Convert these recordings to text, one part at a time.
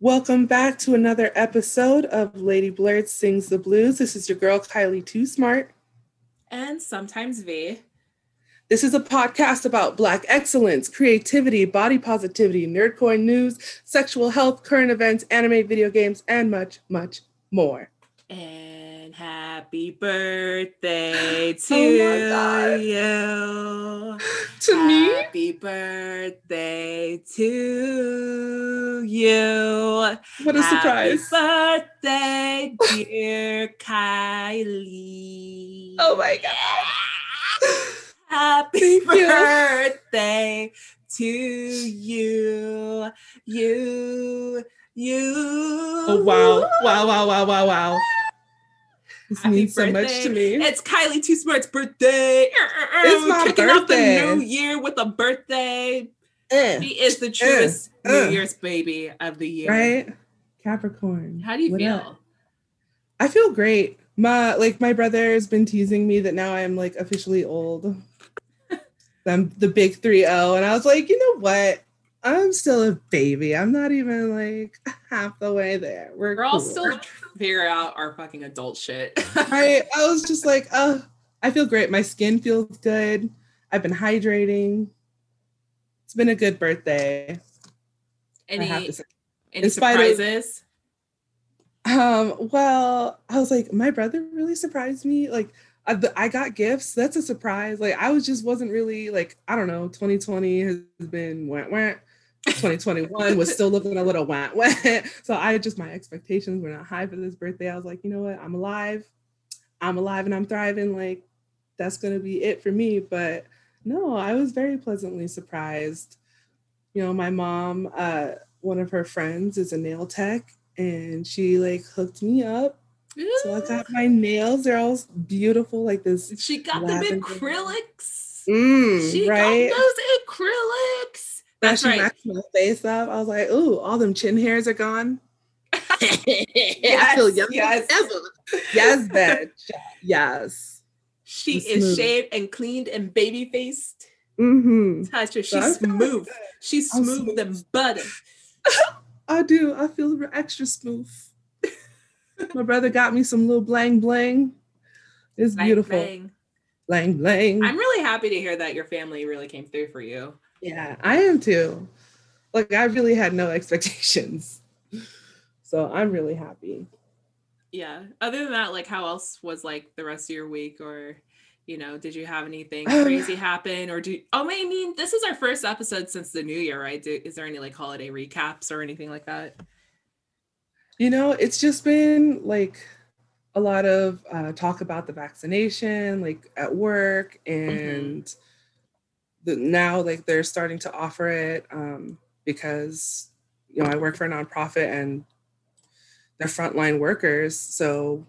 Welcome back to another episode of Lady Blurred Sings the Blues. This is your girl, Kylie Too Smart. And sometimes V. This is a podcast about Black excellence, creativity, body positivity, nerdcore news, sexual health, current events, anime, video games, and much, much more. And happy birthday to oh you. To happy me? Happy birthday to you. What a happy surprise. birthday, oh. dear Kylie. Oh my God. Happy Thank you. birthday to you. You. You. Oh, wow. Wow, wow, wow, wow, wow. This Happy means so much to me. It's Kylie Too Smart's birthday. It's my Kicking off birthday. the new year with a birthday. Eh, She is the truest uh. New Year's baby of the year. right? Capricorn. How do you What feel? up? I feel great. My like my brother has been teasing me that now I'm like officially old. I'm the big 3-0. And I was like, you know what? I'm still a baby. I'm not even like half the way there. We're We're all cool. still figure out our fucking adult shit. I I was just like, oh, I feel great. My skin feels good. I've been hydrating. It's been a good birthday. Any any spite of- surprises? Um, well, I was like, my brother really surprised me. Like, I, I got gifts. That's a surprise. Like, I was just wasn't really like, I don't know. 2020 has been went went. 2021 was still looking a little wet, went. So I just my expectations were not high for this birthday. I was like, you know what? I'm alive. I'm alive and I'm thriving. Like, that's gonna be it for me. But no, I was very pleasantly surprised. You know, my mom, uh, one of her friends is a nail tech and she like hooked me up. So I got my nails, they're all beautiful, like this. She got lavender. them acrylics. Mm, She right? got those acrylics. That's she right. my face up. I was like, ooh, all them chin hairs are gone. I feel young yes. ever. Yes, bitch. Yes. She is smooth. shaved and cleaned and baby faced. Mm-hmm. Touch her. So She's smooth. She's smooth smooth. and butter. I do. I feel extra smooth. my brother got me some little blang blang. It's Bang, beautiful. Blang blang. I'm really happy to hear that your family really came through for you. Yeah, I am too. Like I really had no expectations. So I'm really happy. Yeah. Other than that, like how else was like the rest of your week or you know, did you have anything crazy happen or do oh I mean this is our first episode since the new year, right? Do, is there any like holiday recaps or anything like that? You know, it's just been like a lot of uh, talk about the vaccination, like at work, and the, now like they're starting to offer it um, because you know I work for a nonprofit and they're frontline workers, so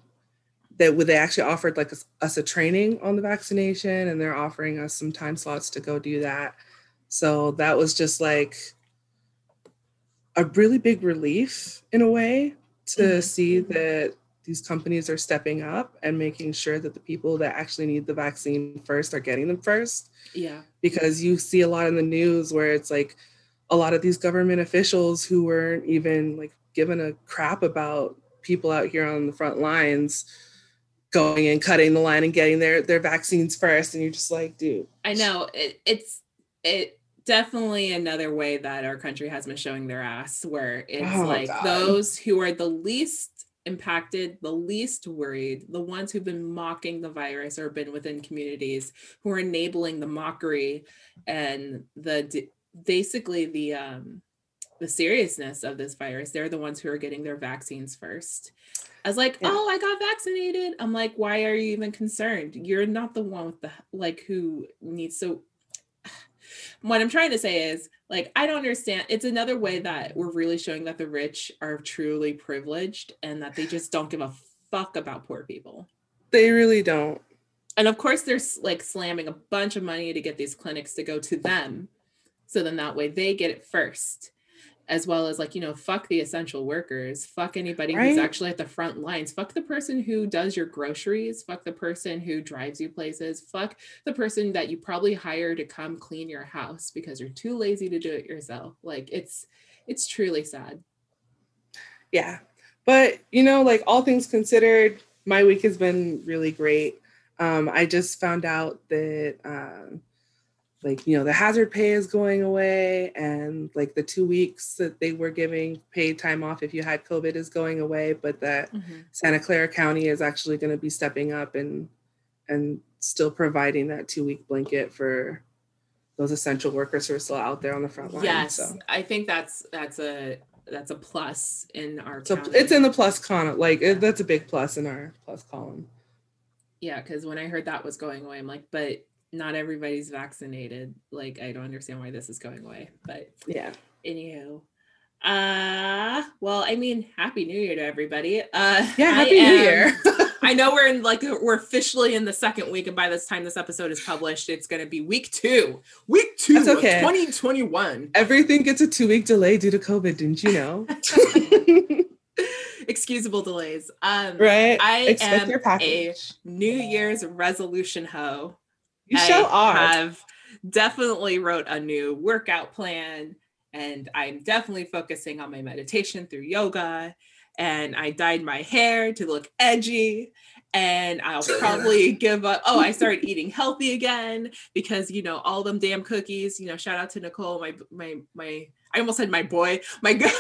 that would they actually offered like us, a training on the vaccination, and they're offering us some time slots to go do that. So that was just like a really big relief in a way to Mhm. see that these companies are stepping up and making sure that the people that actually need the vaccine first are getting them first Yeah. because you see a lot in the news where it's like a lot of these government officials who weren't even like given a crap about people out here on the front lines going and cutting the line and getting their their vaccines first and you're just like dude I know it, it's it definitely another way that our country has been showing their ass where it's Oh, like God. those who are the least impacted the least worried the ones who've been mocking the virus or been within communities who are enabling the mockery and the basically the um the seriousness of this virus they're the ones who are getting their vaccines first I was like, Yeah. oh, I got vaccinated. I'm like, why are you even concerned? You're not the one with the like who needs so. What I'm trying to say is, like, I don't understand. It's another way that we're really showing that the rich are truly privileged and that they just don't give a fuck about poor people. they really don't And of course, they're like slamming a bunch of money to get these clinics to go to them. So then that way they get it first. As well as like, you know, fuck the essential workers, fuck anybody who's actually at the front lines, fuck the person who does your groceries, fuck the person who drives you places, fuck the person that you probably hire to come clean your house because you're too lazy to do it yourself. Like it's it's truly sad. Yeah. But, you know, like all things considered, my week has been really great. Um, I just found out that, um, like, you know, the hazard pay is going away, and like the two weeks that they were giving paid time off if you had COVID is going away, but that mm-hmm. Santa Clara County is actually going to be stepping up and and still providing that two week blanket for those essential workers who are still out there on the front line. Yes, so. I think that's that's a that's a plus in our. So it's in the plus column. Like it, that's a big plus in our plus column. Yeah, because when I heard that was going away, I'm like, but not everybody's vaccinated. Like I don't understand why this is going away. But yeah. Anywho. Uh well, I mean, happy new year to everybody. Uh yeah, happy am, new year. I know we're in like we're officially in the second week, and by this time this episode is published, it's gonna be week two. Week two That's okay. 2021. Everything gets a two-week delay due to COVID, didn't you know? Excusable delays. Um right. I Expect am a New Year's resolution hoe. You I are. have definitely wrote a new workout plan and I'm definitely focusing on my meditation through yoga and I dyed my hair to look edgy and I'll probably give up. Oh, I started eating healthy again because you know all them damn cookies. You know, shout out to Nicole, my my my. I almost said my boy, my girl.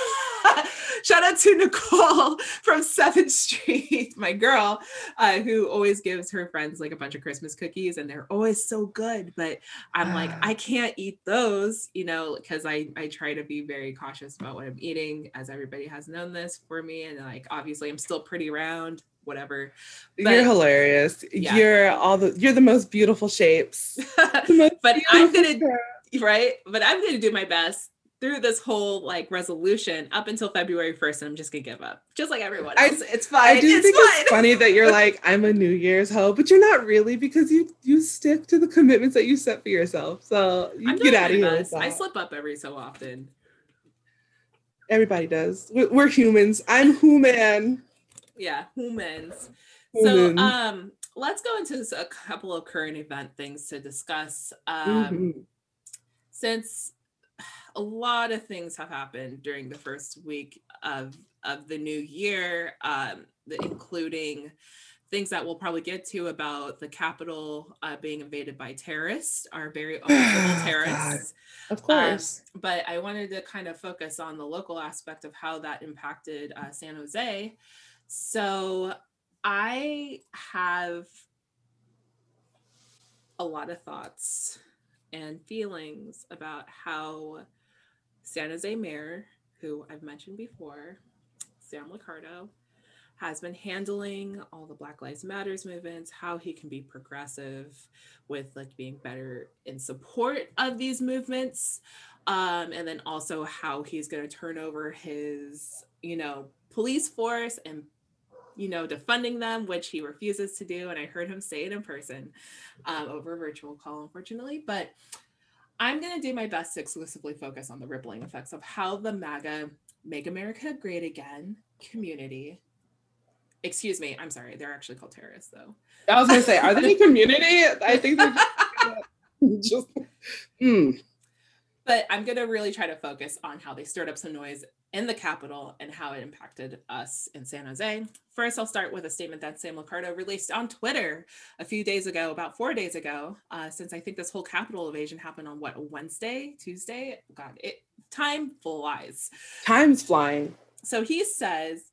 Shout out to Nicole from Seventh Street, my girl, uh, who always gives her friends like a bunch of Christmas cookies, and they're always so good. But I'm like, I can't eat those, you know, because I I try to be very cautious about what I'm eating, as everybody has known this for me, and like obviously I'm still pretty round whatever. But, you're hilarious. Yeah. You're all the you're the most beautiful shapes. The most but beautiful I'm gonna right, but I'm gonna do my best through this whole like resolution up until February 1st, and I'm just gonna give up, just like everyone else. I, it's fine. I do it's think fine. it's funny that you're like, I'm a New Year's hoe, but you're not really because you you stick to the commitments that you set for yourself. So you I'm get out of here. I slip up every so often. Everybody does. We're humans. I'm human. Yeah, humans. So um, let's go into a couple of current event things to discuss. Um, mm-hmm. Since a lot of things have happened during the first week of of the new year, um, including things that we'll probably get to about the Capitol uh, being invaded by terrorists, our very own terrorists. Of course. Um, but I wanted to kind of focus on the local aspect of how that impacted uh, San Jose. So I have a lot of thoughts and feelings about how San Jose Mayor, who I've mentioned before, Sam Liccardo, has been handling all the Black Lives Matters movements, how he can be progressive with like being better in support of these movements, um, and then also how he's going to turn over his, you know, police force and you know, defunding them, which he refuses to do. And I heard him say it in person um, over a virtual call, unfortunately. But I'm going to do my best to exclusively focus on the rippling effects of how the MAGA Make America Great Again community. Excuse me, I'm sorry, they're actually called terrorists, though. I was going to say, are they community? I think they're just. mm. But I'm going to really try to focus on how they stirred up some noise in the Capitol and how it impacted us in San Jose. First, I'll start with a statement that Sam Liccardo released on Twitter a few days ago, about four days ago, uh, since I think this whole Capitol invasion happened on what, Wednesday, Tuesday? God, it time flies. Time's flying. So he says,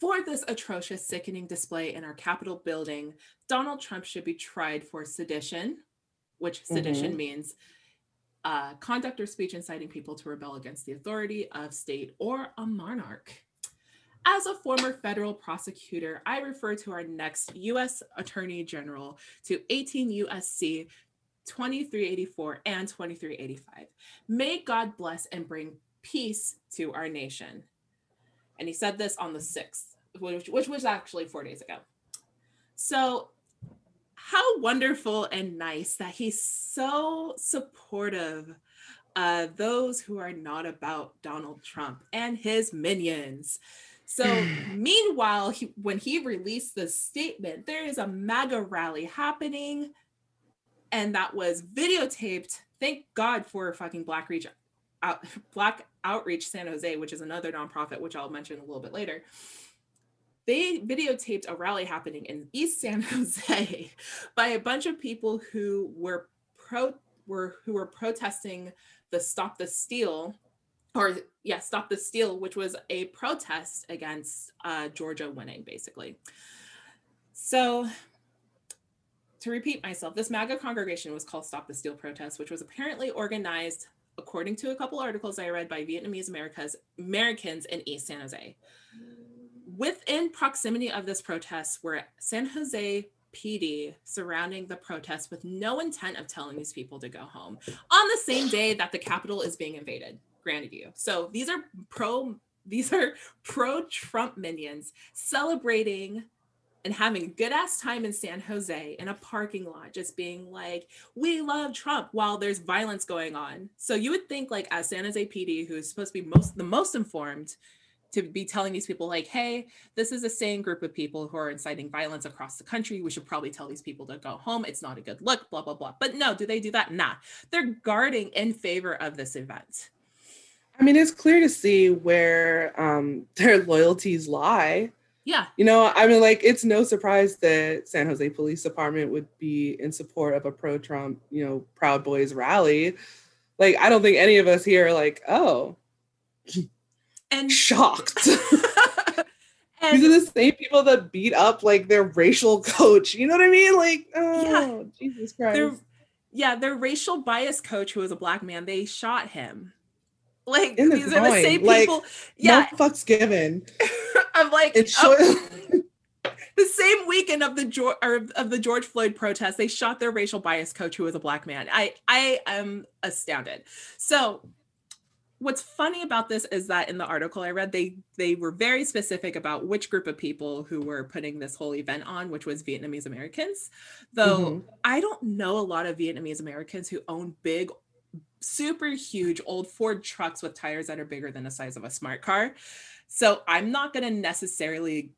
for this atrocious, sickening display in our Capitol building, Donald Trump should be tried for sedition, which sedition mm-hmm. means uh, conduct or speech inciting people to rebel against the authority of state or a monarch. As a former federal prosecutor, I refer to our next U.S. Attorney General to 18 U.S.C. 2384 and 2385. May God bless and bring peace to our nation. And he said this on the 6th, which, which was actually four days ago. So how wonderful and nice that he's so supportive of those who are not about Donald Trump and his minions. So, meanwhile, he, when he released the statement, there is a MAGA rally happening, and that was videotaped. Thank God for fucking Black Reach, out, Black Outreach San Jose, which is another nonprofit, which I'll mention a little bit later, they videotaped a rally happening in East San Jose by a bunch of people who were pro were who were protesting the Stop the Steal or yeah, Stop the Steal, which was a protest against uh, Georgia winning, basically. So to repeat myself, this MAGA congregation was called Stop the Steal Protest, which was apparently organized, according to a couple articles I read, by Vietnamese Americas, Americans in East San Jose. Within proximity of this protest were San Jose PD surrounding the protest with no intent of telling these people to go home on the same day that the Capitol is being invaded. Granted you. So these are pro these are pro Trump minions celebrating and having good ass time in San Jose in a parking lot, just being like, we love Trump while there's violence going on. So you would think like as San Jose PD, who is supposed to be most the most informed, to be telling these people like, hey, this is the same group of people who are inciting violence across the country. We should probably tell these people to go home. It's not a good look, blah, blah, blah. But no, do they do that? Nah. They're guarding in favor of this event. I mean, it's clear to see where um, their loyalties lie. Yeah. You know, I mean, like, it's no surprise that San Jose Police Department would be in support of a pro Trump, you know, Proud Boys rally. Like, I don't think any of us here are like, oh, and shocked. and, These are the same people that beat up like their racial coach. You know what I mean? Like, oh, yeah. Jesus Christ. Their, yeah, their racial bias coach, who was a black man, they shot him. Like the these are the same people. Like, yeah, no fucks given. I'm like, it's short. Um, the same weekend of the George of the George Floyd protest, they shot their racial bias coach, who was a black man. I I am astounded. So what's funny about this is that in the article I read, they they were very specific about which group of people who were putting this whole event on, which was Vietnamese Americans. Though mm-hmm. I don't know a lot of Vietnamese Americans who own big super huge old Ford trucks with tires that are bigger than the size of a smart car. So I'm not going to necessarily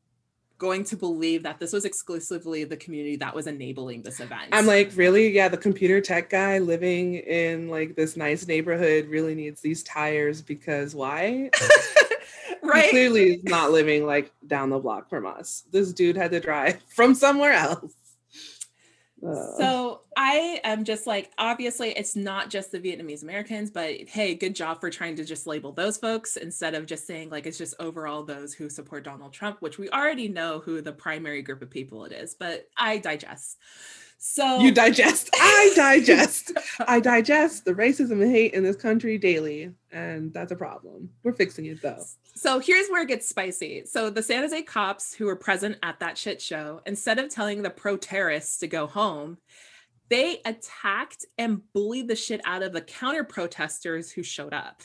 going to believe that this was exclusively the community that was enabling this event. I'm like, really? Yeah, the computer tech guy living in like this nice neighborhood really needs these tires because why? right. He clearly is not living like down the block from us. This dude had to drive from somewhere else. So I am just like, obviously, it's not just the Vietnamese Americans, but hey, good job for trying to just label those folks instead of just saying like it's just overall those who support Donald Trump, which we already know who the primary group of people it is, but I digest. So you digest. I digest. I digest the racism and hate in this country daily. And that's a problem. We're fixing it though. So here's where it gets spicy. So the San Jose cops who were present at that shit show, instead of telling the pro terrorists to go home, they attacked and bullied the shit out of the counter protesters who showed up.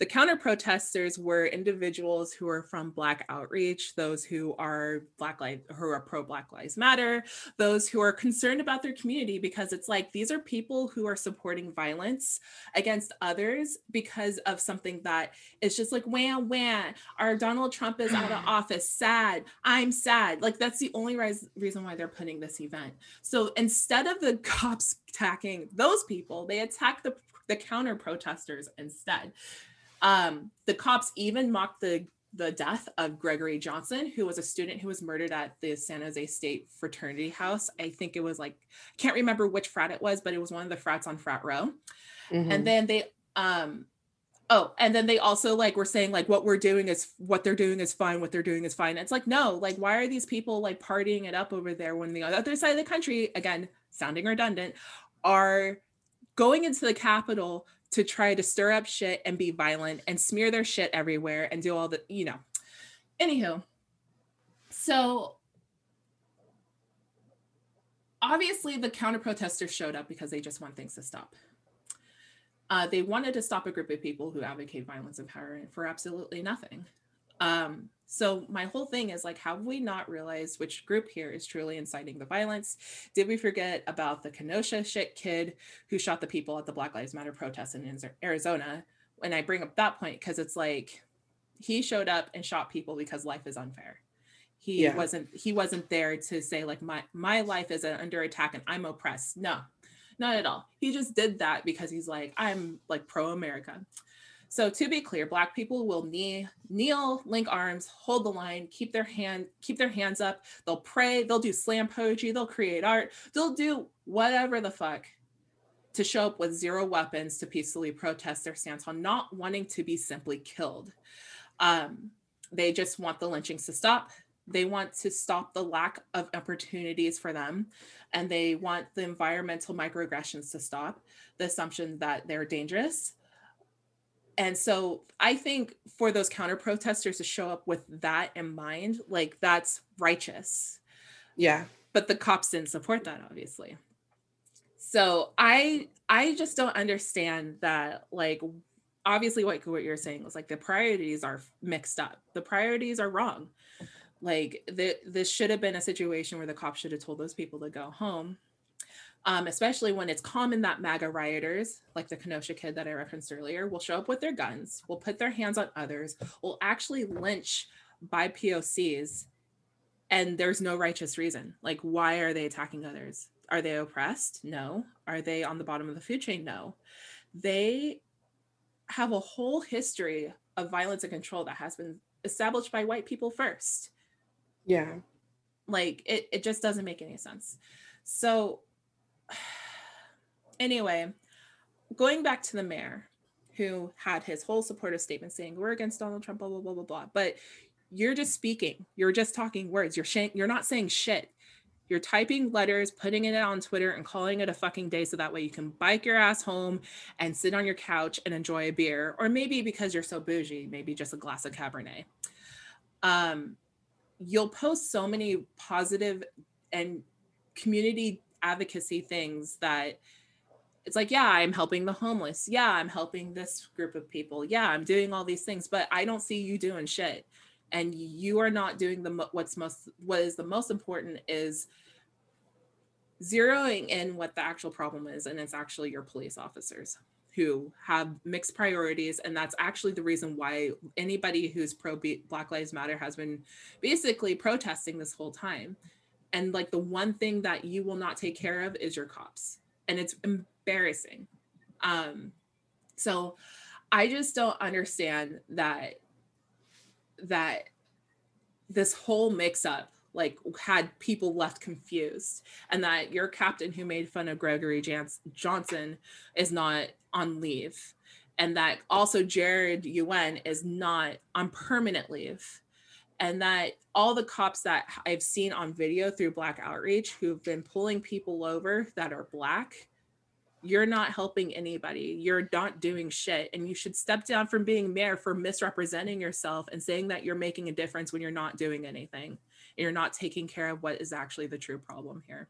The counter protesters were individuals who are from Black Outreach, those who are Black Lives, who are pro Black Lives Matter, those who are concerned about their community because it's like these are people who are supporting violence against others because of something that is just like wham wham. Our Donald Trump is out of office. Sad. I'm sad. Like that's the only reason why they're putting this event. So instead of the cops attacking those people, they attack the the counter protesters instead. Um, the cops even mocked the the death of Gregory Johnson, who was a student who was murdered at the San Jose State fraternity house. I think it was like can't remember which frat it was, but it was one of the frats on frat row. Mm-hmm. And then they um oh, and then they also like were saying like what we're doing is what they're doing is fine, what they're doing is fine. It's like no, like why are these people like partying it up over there when the other side of the country, again, sounding redundant, are going into the Capitol to try to stir up shit and be violent and smear their shit everywhere and do all the, you know. Anywho, so obviously the counter protesters showed up because they just want things to stop. Uh, they wanted to stop a group of people who advocate violence and power for absolutely nothing. Um, so my whole thing is like, have we not realized which group here is truly inciting the violence? Did we forget about the Kenosha shit kid who shot the people at the Black Lives Matter protest in Arizona? And I bring up that point because it's like he showed up and shot people because life is unfair. He yeah. wasn't he wasn't there to say like my my life is under attack and I'm oppressed. No, not at all. He just did that because he's like I'm like pro America. So to be clear, black people will kneel, kneel, link arms, hold the line, keep their hand, keep their hands up. They'll pray, they'll do slam poetry, they'll create art, they'll do whatever the fuck to show up with zero weapons to peacefully protest their stance on not wanting to be simply killed. Um, they just want the lynchings to stop. They want to stop the lack of opportunities for them. And they want the environmental microaggressions to stop, the assumption that they're dangerous, and so I think for those counter protesters to show up with that in mind, like that's righteous. Yeah. But the cops didn't support that, obviously. So I I just don't understand that like obviously what, what you're saying was like the priorities are mixed up. The priorities are wrong. Like the, this should have been a situation where the cops should have told those people to go home um, especially when it's common that MAGA rioters, like the Kenosha kid that I referenced earlier, will show up with their guns, will put their hands on others, will actually lynch by POCs, and there's no righteous reason. Like, why are they attacking others? Are they oppressed? No. Are they on the bottom of the food chain? No. They have a whole history of violence and control that has been established by white people first. Yeah. Like, it, it just doesn't make any sense. So, anyway, going back to the mayor who had his whole supportive statement saying we're against Donald Trump, blah blah blah blah blah. But you're just speaking. You're just talking words. You're sh- you're not saying shit. You're typing letters, putting it on Twitter, and calling it a fucking day so that way you can bike your ass home and sit on your couch and enjoy a beer, or maybe because you're so bougie, maybe just a glass of Cabernet. Um, you'll post so many positive and community advocacy things that it's like yeah i'm helping the homeless. Yeah i'm helping this group of people. Yeah i'm doing all these things but i don't see you doing shit. And you are not doing the what's most what is the most important is zeroing in what the actual problem is and it's actually your police officers who have mixed priorities and that's actually the reason why anybody who's pro black lives matter has been basically protesting this whole time and like the one thing that you will not take care of is your cops. And it's embarrassing. Um so i just don't understand that that this whole mix up like had people left confused and that your captain who made fun of gregory Jans- johnson is not on leave. And that also jared Yuen is not on permanent leave and that all the cops that I've seen on video through Black Outreach who've been pulling people over that are Black, you're not helping anybody. You're not doing shit. And you should step down from being mayor for misrepresenting yourself and saying that you're making a difference when you're not doing anything. And you're not taking care of what is actually the true problem here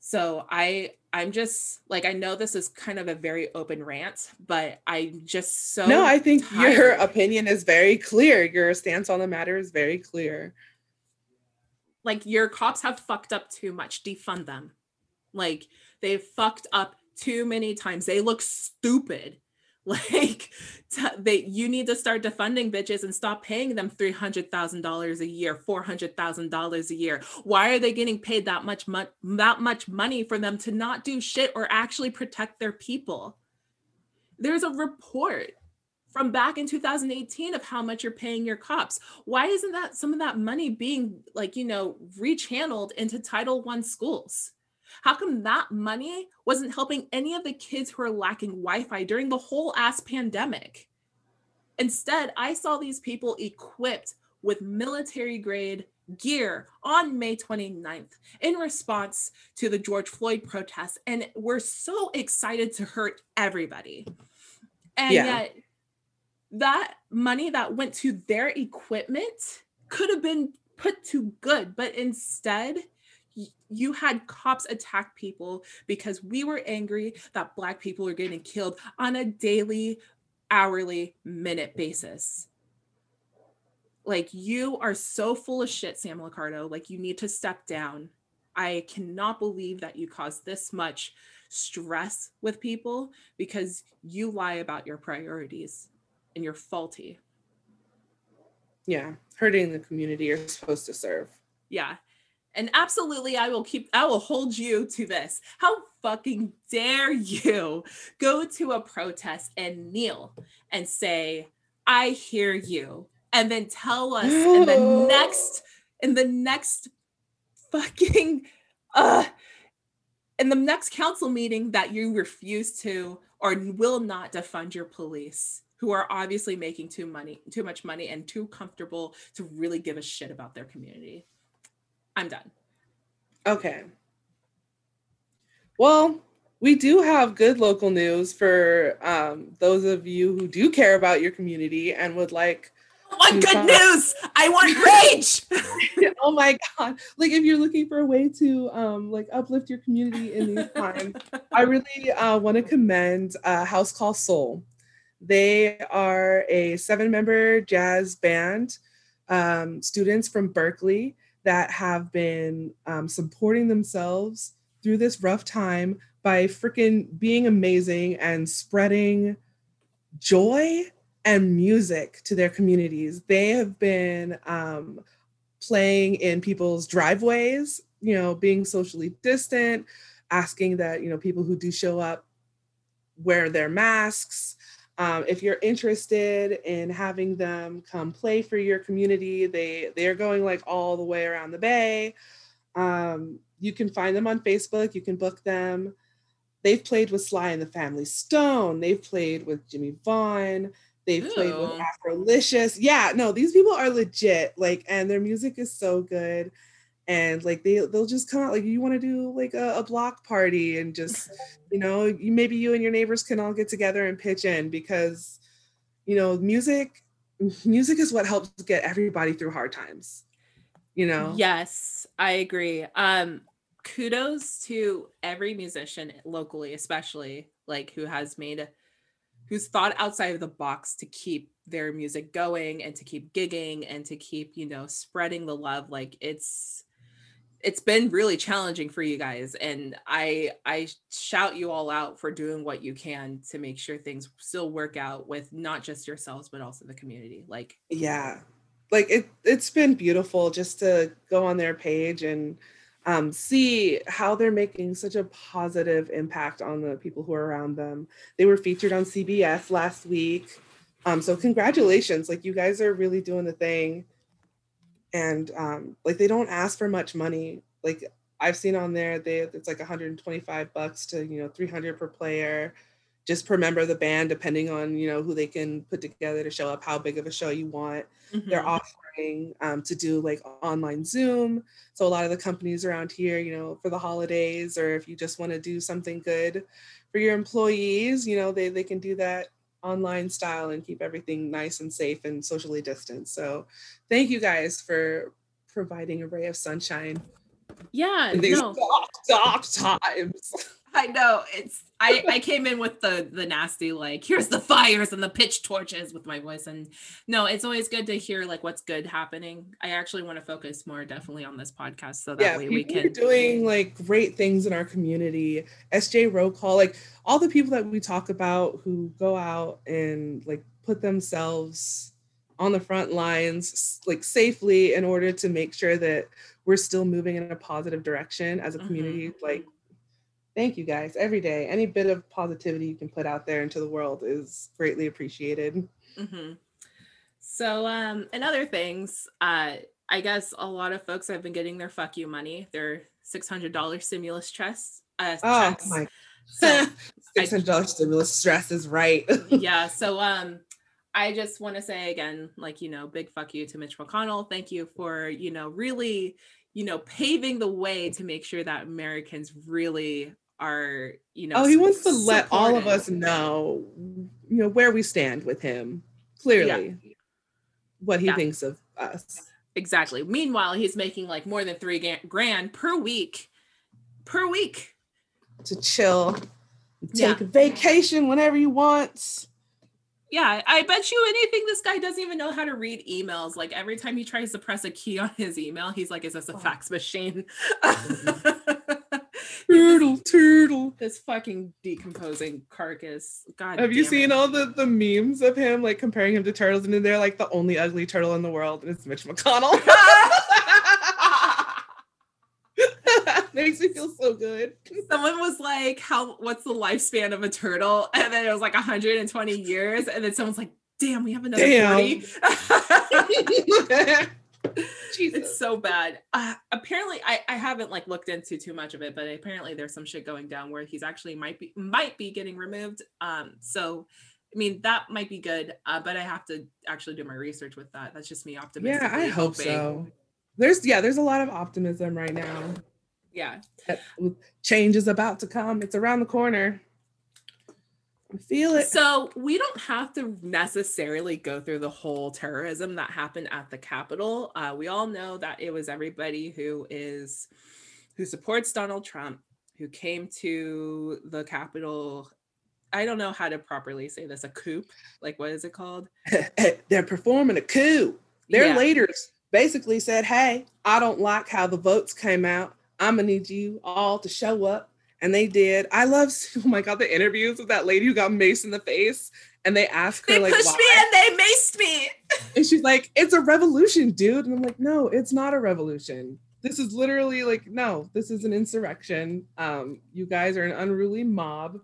so i i'm just like i know this is kind of a very open rant but I'm just so no i think tired. your opinion is very clear. Your stance on the matter is very clear. Like your cops have fucked up too much. Defund them. Like they've fucked up too many times. They look stupid like they you need to start defunding bitches and stop paying them $300,000 a year, $400,000 a year. Why are they getting paid that much that much money for them to not do shit or actually protect their people? There's a report from back in 2018 of how much you're paying your cops. Why isn't that some of that money being like, you know, rechanneled into Title 1 schools? How come that money wasn't helping any of the kids who are lacking Wi Fi during the whole ass pandemic? Instead, I saw these people equipped with military grade gear on May 29th in response to the George Floyd protests. And we're so excited to hurt everybody. And yeah. yet, that money that went to their equipment could have been put to good, but instead, you had cops attack people because we were angry that black people are getting killed on a daily hourly minute basis. Like you are so full of shit sam liccardo like you need to step down. I cannot believe that you caused this much stress with people because you lie about your priorities and you're faulty. Yeah hurting the community you're supposed to serve. Yeah and absolutely, I will keep, I will hold you to this. How fucking dare you go to a protest and kneel and say, I hear you, and then tell us in the next in the next fucking uh in the next council meeting that you refuse to or will not defund your police who are obviously making too money too much money and too comfortable to really give a shit about their community i'm done Okay. Well, we do have good local news for um, those of you who do care about your community and would like. I want good news. I want rage. oh my god! Like if you're looking for a way to um, like uplift your community in these times, I really uh, want to commend uh, House Call Soul. They are a seven-member jazz band, um, students from Berklee that have been um, supporting themselves through this rough time by freaking being amazing and spreading joy and music to their communities. They have been um, playing in people's driveways, you know, being socially distant, asking that, you know, people who do show up wear their masks, um, if you're interested in having them come play for your community, they they are going like all the way around the bay. Um, you can find them on Facebook. You can book them. They've played with Sly and the Family Stone. They've played with Jimmy Vaughan. They've Ooh. played with Afrolicious. Yeah, no, these people are legit. Like, and their music is so good and like they they'll just come out like you want to do like a, a, block party and just you know you maybe you and your neighbors can all get together and pitch in because you know music music is what helps get everybody through hard times you know? Yes i agree um kudos to every musician locally especially like who has made who's thought outside of the box to keep their music going and to keep gigging and to keep you know spreading the love like it's it's been really challenging for you guys and i i shout you all out for doing what you can to make sure things still work out with not just yourselves but also the community like yeah. Like it it's been beautiful just to go on their page and um, see how they're making such a positive impact on the people who are around them. They were featured on cbs last week. Um, so congratulations like you guys are really doing the thing and um, like they don't ask for much money. Like I've seen on there, they it's like 125 bucks to you know 300 per player, just per member of the band, depending on you know who they can put together to show up, how big of a show you want. Mm-hmm. They're offering um, to do like online Zoom. So a lot of the companies around here, you know, for the holidays, or if you just want to do something good for your employees, you know, they they can do that online style and keep everything nice and safe and socially distanced. So thank you guys for providing a ray of sunshine. Yeah, in these no. dark times. I know it's I I came in with the the nasty like here's the fires and the pitch torches with my voice and no it's always good to hear like what's good happening. I actually want to focus more definitely on this podcast so that yeah, way we can doing like great things in our community. SJ roll call like all the people that we talk about who go out and like put themselves on the front lines like safely in order to make sure that we're still moving in a positive direction as a mm-hmm. community mm-hmm. like thank you guys every day any bit of positivity you can put out there into the world is greatly appreciated mm-hmm. so um and other things uh i guess a lot of folks have been getting their fuck you money their $600 stimulus checks uh oh checks. my so $600 stimulus stress is right yeah so um I just want to say again, like, you know, big fuck you to Mitch McConnell. Thank you for, you know, really, you know, paving the way to make sure that Americans really are you know oh he wants to let all of us know you know where we stand with him clearly yeah. what he yeah. thinks of us exactly meanwhile he's making like more than three grand per week per week to chill take yeah. a vacation whenever you want yeah, I bet you anything this guy doesn't even know how to read emails. Like every time he tries to press a key on his email, he's like, is this a oh. fax machine? Mm-hmm. turtle, turtle. This fucking decomposing carcass. God. Have you seen it. all the the memes of him like comparing him to turtles, and then they're like the only ugly turtle in the world, and it's Mitch McConnell. makes me feel so good. Someone was like, "How? What's the lifespan of a turtle?" And then it was like 120 years, and then someone's like, "Damn, we have another Damn. 40." Jesus. it's so bad. Uh, apparently, I I haven't like looked into too much of it, but apparently there's some shit going down where he's actually might be might be getting removed. Um, so. I mean that might be good, uh, but I have to actually do my research with that. That's just me optimistic. yeah, I hope so. There's yeah, there's a lot of optimism right now. Yeah, change is about to come. It's around the corner. I feel it. So we don't have to necessarily go through the whole terrorism that happened at the Capitol. Uh, we all know that it was everybody who is who supports Donald Trump who came to the Capitol. I don't know how to properly say this. A coup, like what is it called? They're performing a coup. Their Yeah. leaders basically said, "Hey, I don't like how the votes came out. I'm gonna need you all to show up." And they did. I love. Oh my god, the interviews with that lady who got maced in the face, and they asked her They like, pushed why? me and they maced me. and she's like, "It's a revolution, dude." And I'm like, "No, it's not a revolution. This is literally like, no, this is an insurrection. Um, you guys are an unruly mob.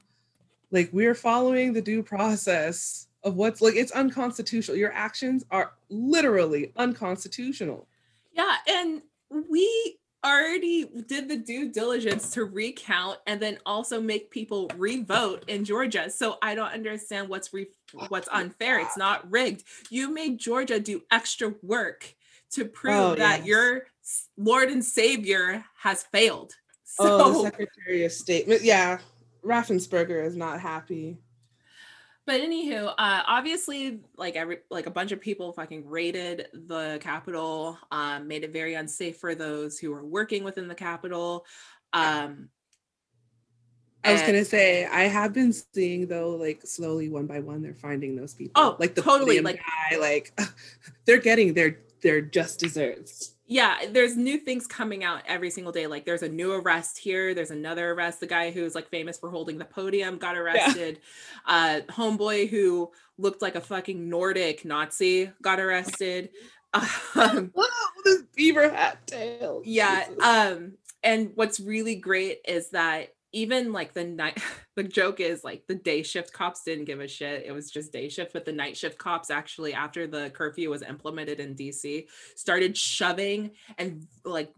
Like, we're following the due process of what's like. It's unconstitutional. Your actions are literally unconstitutional. Yeah, and we already did the due diligence to recount and then also make people re-vote in Georgia. So I don't understand what's re- what's oh, unfair. It's not rigged. You made Georgia do extra work to prove Oh, that yes. your Lord and Savior has failed. So oh, the Secretary of State. Yeah, Raffensperger is not happy. But anywho, uh, obviously, like every like a bunch of people fucking raided the Capitol, um, made it very unsafe for those who were working within the Capitol. Um, I was gonna say I have been seeing though, like slowly one by one, they're finding those people. Oh, like the totally, like- guy, like they're getting their their just desserts. Yeah, there's new things coming out every single day. Like there's a new arrest here. There's another arrest. The guy who's like famous for holding the podium got arrested. Uh, homeboy who looked like a fucking Nordic Nazi got arrested. Um, this beaver hat tail. yeah Jesus. um and what's really great is that even like the night the joke is like the day shift cops didn't give a shit it was just day shift but the night shift cops actually after the curfew was implemented in dc started shoving and like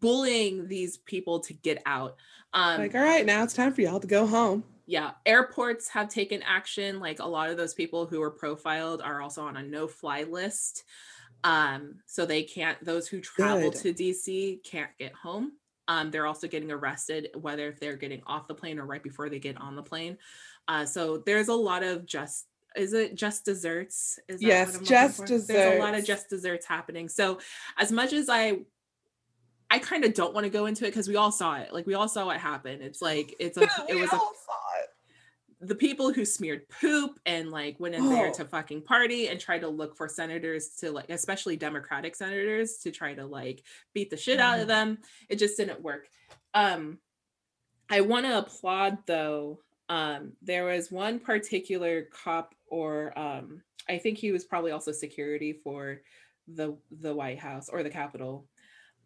bullying these people to get out um like, all right, now it's time for y'all to go home. yeah airports have taken action like a lot of those people who were profiled are also on a no fly list um so they can't those who travel Good. to dc can't get home um they're also getting arrested whether if they're getting off the plane or right before they get on the plane uh so there's a lot of just is it just desserts is that Yes, what I'm looking just for? there's a lot of just desserts happening so as much as i I kind of don't want to go into it because we all saw it. Like we all saw what happened. It's like it's a it was a. the people who smeared poop and like went in there Oh. to fucking party and tried to look for senators to like especially democratic senators to try to like beat the shit out of Mhm. them it just didn't work um i want to applaud though um there was one particular cop or um i think he was probably also security for the the white house or the capitol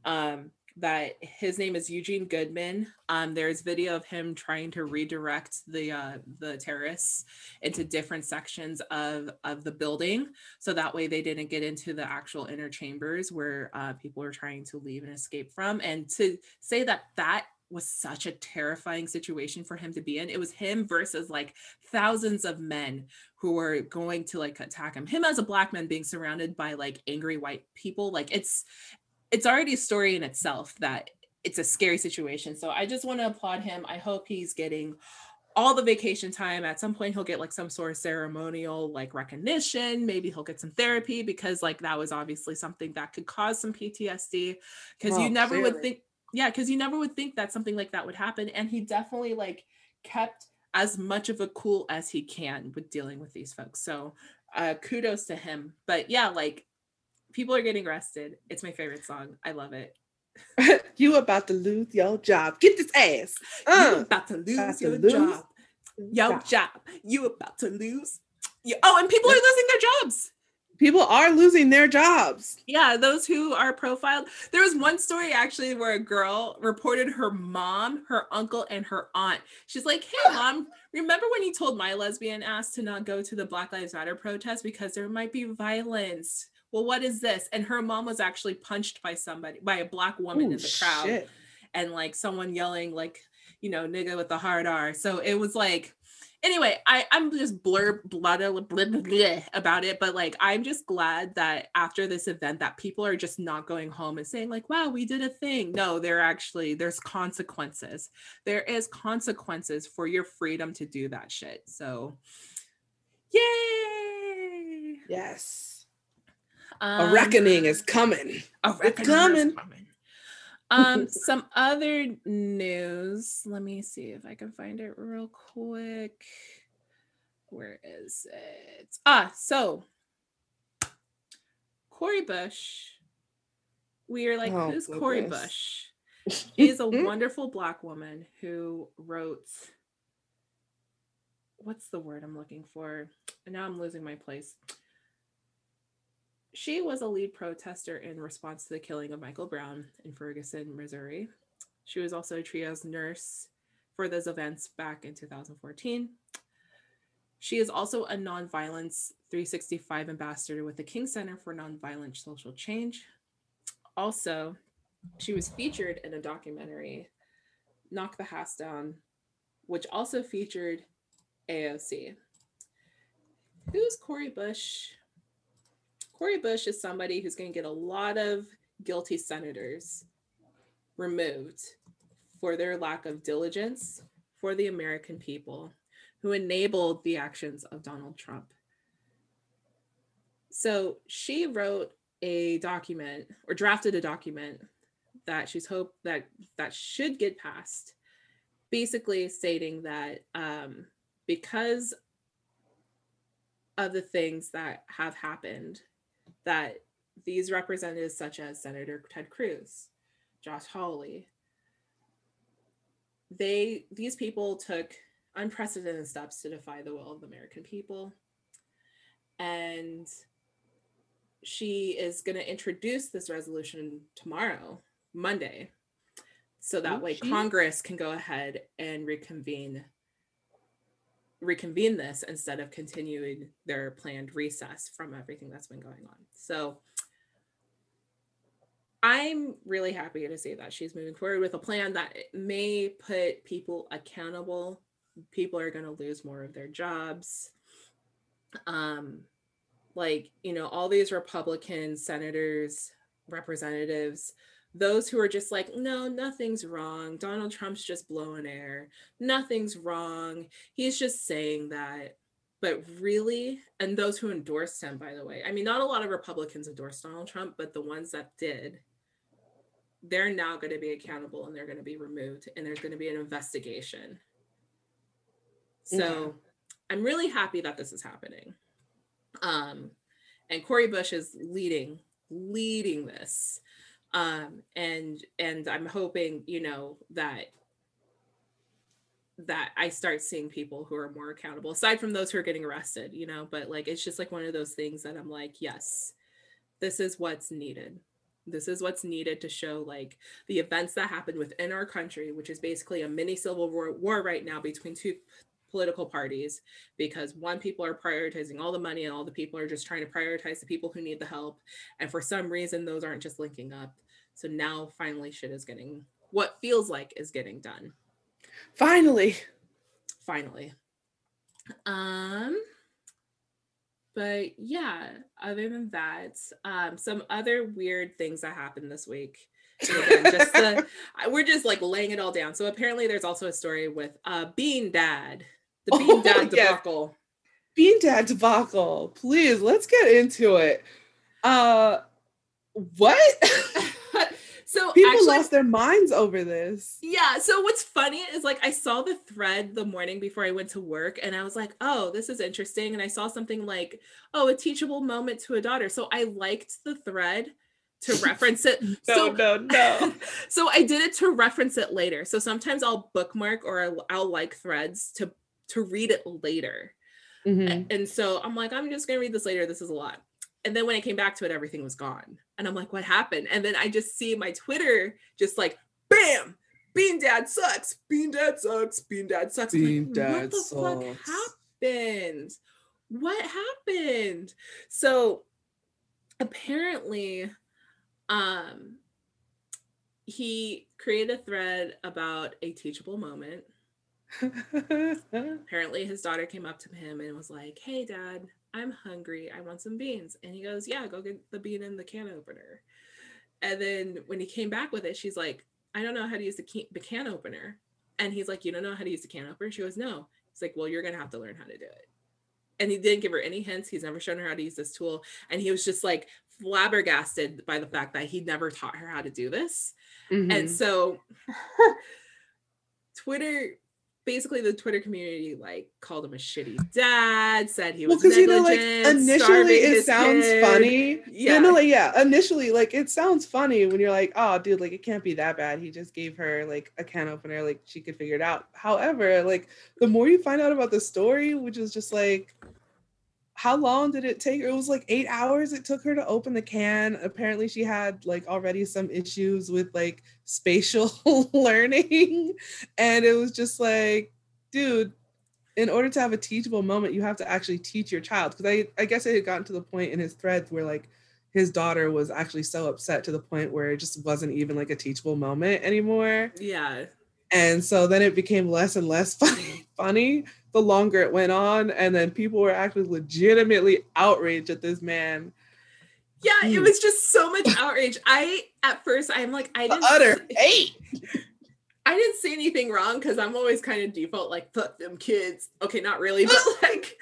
um that his name is Eugene Goodman. Um, there's video of him trying to redirect the uh, the terrorists into different sections of of the building, so that way they didn't get into the actual inner chambers where uh, people were trying to leave and escape from. And to say that that was such a terrifying situation for him to be in. It was him versus like thousands of men who were going to like attack him. Him as a black man being surrounded by like angry white people, like it's it's already a story in itself that it's a scary situation. So I just want to applaud him. I hope he's getting all the vacation time. At some point, he'll get like some sort of ceremonial like recognition. Maybe he'll get some therapy because like that was obviously something that could cause some PTSD. Because you Oh, never would think, yeah, because you never would think that something like that would happen. And he definitely like kept as much of a cool as he can with dealing with these folks. So uh kudos to him. But yeah, like people are getting arrested. It's my favorite song. I love it. you about to lose your job. Get this ass. you Uh, about to lose about to your lose job. Your job. job. You about to lose. Yeah. Oh, and people are losing their jobs. people are losing their jobs. Yeah, those who are profiled. There was one story actually where a girl reported her mom, her uncle, and her aunt. She's like, Hey, mom, remember when you told my lesbian ass to not go to the Black Lives Matter protest because there might be violence? Well, what is this? And her mom was actually punched by somebody, by a black woman Ooh, in the crowd. Shit. And like someone yelling, like, you know, nigga with the hard R. So it was like, anyway, I, I'm just blur blah, blah, blah, blah, about it, but like I'm just glad that after this event that people are just not going home and saying like, wow, we did a thing. No, there actually there's consequences. There is consequences for your freedom to do that shit. So yay. Yes. Um, a reckoning is coming. A reckoning it's coming. Is coming. um some other news. Let me see if i can find it real quick. Where is it? Ah so cori bush we are like oh, who's goodness. cori bush she's a wonderful black woman who wrote what's the word i'm looking for? Now i'm losing my place she was a lead protester in response to the killing of Michael Brown in Ferguson, Missouri. She was also a triage nurse for those events back in 2014. She is also a Nonviolence 365 ambassador with the King Center for Nonviolent Social Change. Also, she was featured in a documentary, Knock the House Down, which also featured AOC. Who's Cori Bush? Cori Bush is somebody who's going to get a lot of guilty senators removed for their lack of diligence for the American people who enabled the actions of Donald Trump. So she wrote a document or drafted a document that she's hope that that should get passed, basically stating that um, because of the things that have happened that these representatives, such as Senator Ted Cruz, Josh Hawley, they these people took unprecedented steps to defy the will of the American people. And she is going to introduce this resolution tomorrow, Monday, so that oh, way she? Congress can go ahead and reconvene reconvene this instead of continuing their planned recess from everything that's been going on. So I'm really happy to see that she's moving forward with a plan that may put people accountable. People are going to lose more of their jobs. Um, like, you know, all these Republican senators, representatives, those who are just like, no, nothing's wrong. Donald Trump's just blowing air. Nothing's wrong. He's just saying that. But really, and those who endorsed him, by the way, I mean, not a lot of Republicans endorsed Donald Trump, but the ones that did, they're now going to be accountable and they're going to be removed and there's going to be an investigation. So mm-hmm. I'm really happy that this is happening. Um, and Cori Bush is leading, leading this um and and i'm hoping you know that that i start seeing people who are more accountable aside from those who are getting arrested you know but like it's just like one of those things that i'm like yes this is what's needed. This is what's needed to show like the events that happen within our country which is basically a mini civil war, war right now between two political parties because one people are prioritizing all the money and all the people are just trying to prioritize the people who need the help. And for some reason those aren't just linking up. So now finally shit is getting what feels like is getting done. Finally. Finally. Um but yeah other than that um some other weird things that happened this week. Again, just the, we're just like laying it all down. So apparently there's also a story with uh bean dad the Bean oh, Dad debacle. Yeah. Bean Dad debacle. Please, let's get into it. Uh what? so people actually, lost their minds over this. Yeah. So what's funny is like I saw the thread the morning before I went to work and I was like, oh, this is interesting. And I saw something like, oh, a teachable moment to a daughter. So I liked the thread to reference it. no, so, no, no. so I did it to reference it later. So sometimes I'll bookmark or I'll, I'll like threads to to read it later. Mm-hmm. And so I'm like, I'm just gonna read this later. This is a lot. and then when I came back to it, everything was gone. And I'm like, what happened? And then I just see my Twitter just like, bam, Bean Dad sucks. Bean Dad sucks. Bean Dad sucks. Bean like, Dad what the sucks. fuck happened? What happened? So apparently, um, he created a thread about a teachable moment. apparently, his daughter came up to him and was like, "Hey, Dad, I'm hungry. I want some beans." And he goes, "Yeah, go get the bean in the can opener." And then when he came back with it, she's like, I don't know how to use the can, the can opener. And he's like, You don't know how to use the can opener? She goes, No. He's like, Well, you're going to have to learn how to do it. And he didn't give her any hints. He's never shown her how to use this tool. And he was just like flabbergasted by the fact that he never taught her how to do this. Mm-hmm. And so Twitter basically the Twitter community like called him a shitty dad, said he was well, negligent. You know, like, initially it sounds kid. funny. Yeah. Like, yeah. Initially, like it sounds funny when you're like, oh dude, like it can't be that bad. He just gave her like a can opener, like she could figure it out. However, like the more you find out about the story, which is just like how long did it take? It was like eight hours it took her to open the can. Apparently, she had like already some issues with like spatial learning. And it was just like, dude, in order to have a teachable moment, you have to actually teach your child. Because I, I guess it had gotten to the point in his threads where like his daughter was actually so upset to the point where it just wasn't even like a teachable moment anymore. Yeah. And so then it became less and less funny, funny the longer it went on. And then people were actually legitimately outraged at this man. Yeah, it hmm. was just so much outrage. I at first I'm like, I didn't utter hate. I didn't see anything wrong because I'm always kind of default like fuck them kids. Okay, not really, but like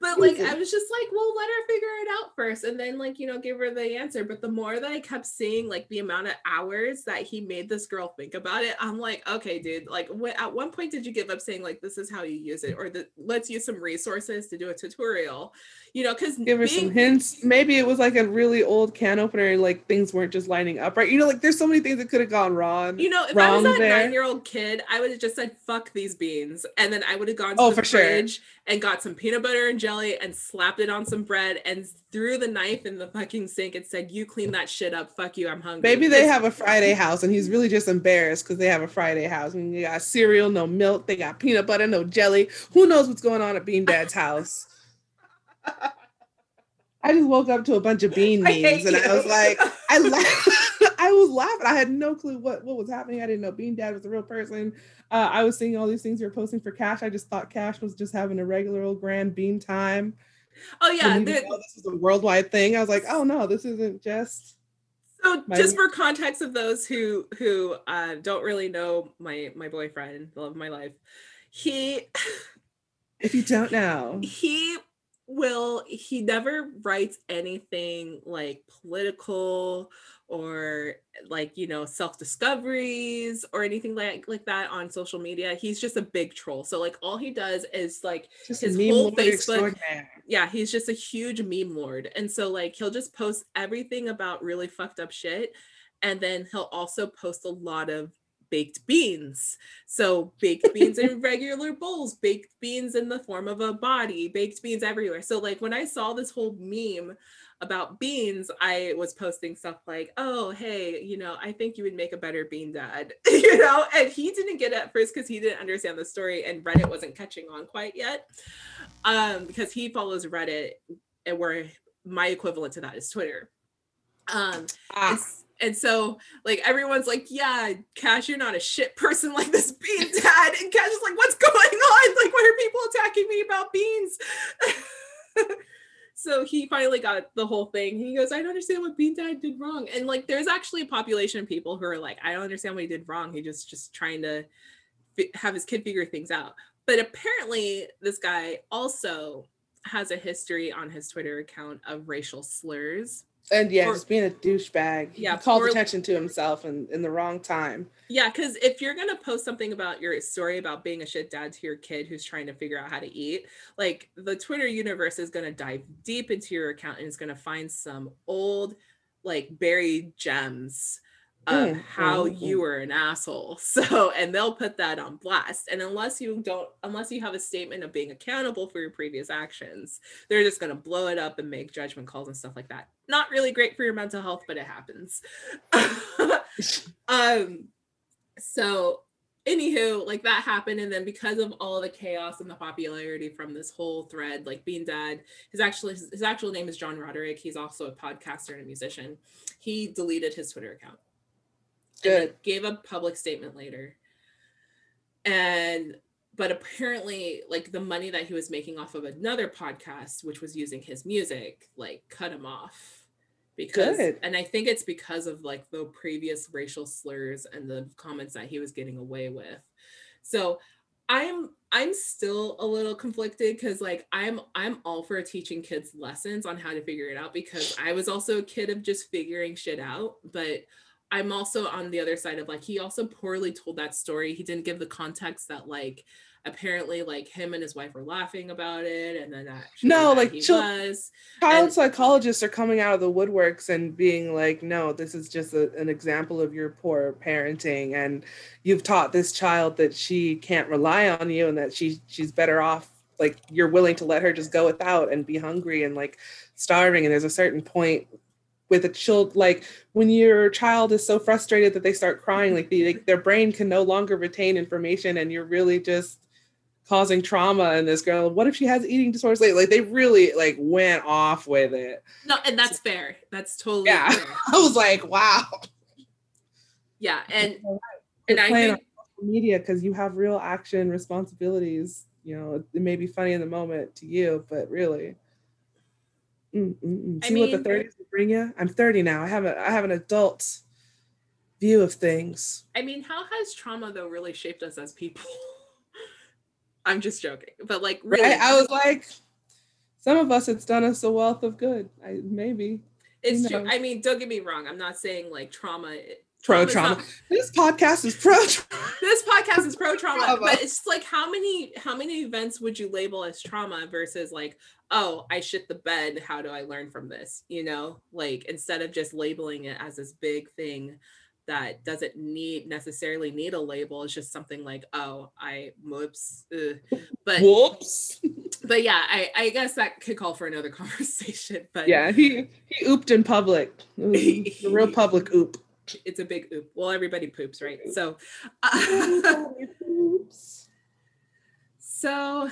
but like I was just like, well, let her figure it out first and then like, you know, give her the answer. But the more that I kept seeing like the amount of hours that he made this girl think about it, I'm like, okay, dude, like what at one point did you give up saying like this is how you use it or the, let's use some resources to do a tutorial? You know, because give her being, some hints. Maybe it was like a really old can opener and like things weren't just lining up right. You know, like there's so many things that could have gone wrong. You know, if I was that nine year old kid, I would have just said fuck these beans, and then I would have gone to oh, the fridge sure. and got some peanut butter and jelly and slapped it on some bread and threw the knife in the fucking sink and said, "You clean that shit up. Fuck you. I'm hungry." Maybe they have a Friday house, and he's really just embarrassed because they have a Friday house. and they got cereal, no milk. They got peanut butter, no jelly. Who knows what's going on at Bean Dad's house? I just woke up to a bunch of bean memes and I was like, I laughed. I was laughing. I had no clue what, what was happening. I didn't know Bean Dad was a real person. Uh, I was seeing all these things you were posting for Cash. I just thought Cash was just having a regular old grand bean time. Oh yeah, this is a worldwide thing. I was like, oh no, this isn't just. So just for context of those who who uh, don't really know my my boyfriend, the love of my life, he. If you don't know, he will he never writes anything like political or like you know self discoveries or anything like like that on social media. He's just a big troll. So like all he does is like just his whole facebook yeah he's just a huge meme lord. And so like he'll just post everything about really fucked up shit and then he'll also post a lot of baked beans. So baked beans in regular bowls, baked beans in the form of a body, baked beans everywhere. So like when I saw this whole meme about beans, I was posting stuff like, "Oh, hey, you know, I think you would make a better bean dad." you know, and he didn't get it at first cuz he didn't understand the story and Reddit wasn't catching on quite yet. Um because he follows Reddit and where my equivalent to that is Twitter. Um ah and so like everyone's like, yeah, Cash, you're not a shit person like this bean dad. And Cash is like, what's going on? Like, why are people attacking me about beans? so he finally got the whole thing. He goes, I don't understand what Bean Dad did wrong. And like, there's actually a population of people who are like, I don't understand what he did wrong. He just just trying to fi- have his kid figure things out. But apparently, this guy also has a history on his Twitter account of racial slurs and yeah, or, just being a douchebag. Yeah, he called attention to himself and in the wrong time. Yeah, because if you're gonna post something about your story about being a shit dad to your kid who's trying to figure out how to eat, like the Twitter universe is gonna dive deep into your account and is gonna find some old, like buried gems of mm, how mm, you are an asshole. So, and they'll put that on blast. And unless you don't, unless you have a statement of being accountable for your previous actions, they're just going to blow it up and make judgment calls and stuff like that. Not really great for your mental health, but it happens. um, so anywho, like that happened, and then because of all the chaos and the popularity from this whole thread, like Bean Dad, his actually his, his actual name is John Roderick. He's also a podcaster and a musician. He deleted his Twitter account. Good. gave a public statement later. And but apparently like the money that he was making off of another podcast which was using his music like cut him off because Good. and i think it's because of like the previous racial slurs and the comments that he was getting away with so i'm i'm still a little conflicted because like i'm i'm all for teaching kids lessons on how to figure it out because i was also a kid of just figuring shit out but i'm also on the other side of like he also poorly told that story. He didn't give the context that like apparently like him and his wife were laughing about it and then that no like he was. child and, psychologists are coming out of the woodworks and being like no this is just a, an example of your poor parenting and you've taught this child that she can't rely on you and that she she's better off like you're willing to let her just go without and be hungry and like starving. And there's a certain point with a child like when your child is so frustrated that they start crying like, the, like their brain can no longer retain information and you're really just causing trauma in this girl. What if she has eating disorders? Like, like they really like went off with it. No, and that's fair. That's totally yeah. Fair. I was like, wow. Yeah, and and I think media because you have real action responsibilities. You know, it may be funny in the moment to you, but really. Mm, mm, mm. See mean, what the 30s will bring you. I'm 30 now. I have a I have an adult view of things. I mean, how has trauma though really shaped us as people? I'm just joking, but like really, right? I was like, some of us it's done us a wealth of good. I maybe it's true. I mean, don't get me wrong. I'm not saying like trauma. Pro trauma. This podcast is pro. Trauma. This podcast is pro trauma, but it's like how many how many events would you label as trauma versus like oh I shit the bed. How do I learn from this? You know, like instead of just labeling it as this big thing that doesn't need necessarily need a label. It's just something like, oh, I whoops. Ugh. But whoops. But yeah, I, I guess that could call for another conversation. But yeah, he he ooped in public. a real public oop. It's a big oop. Well, everybody poops, right? So uh, so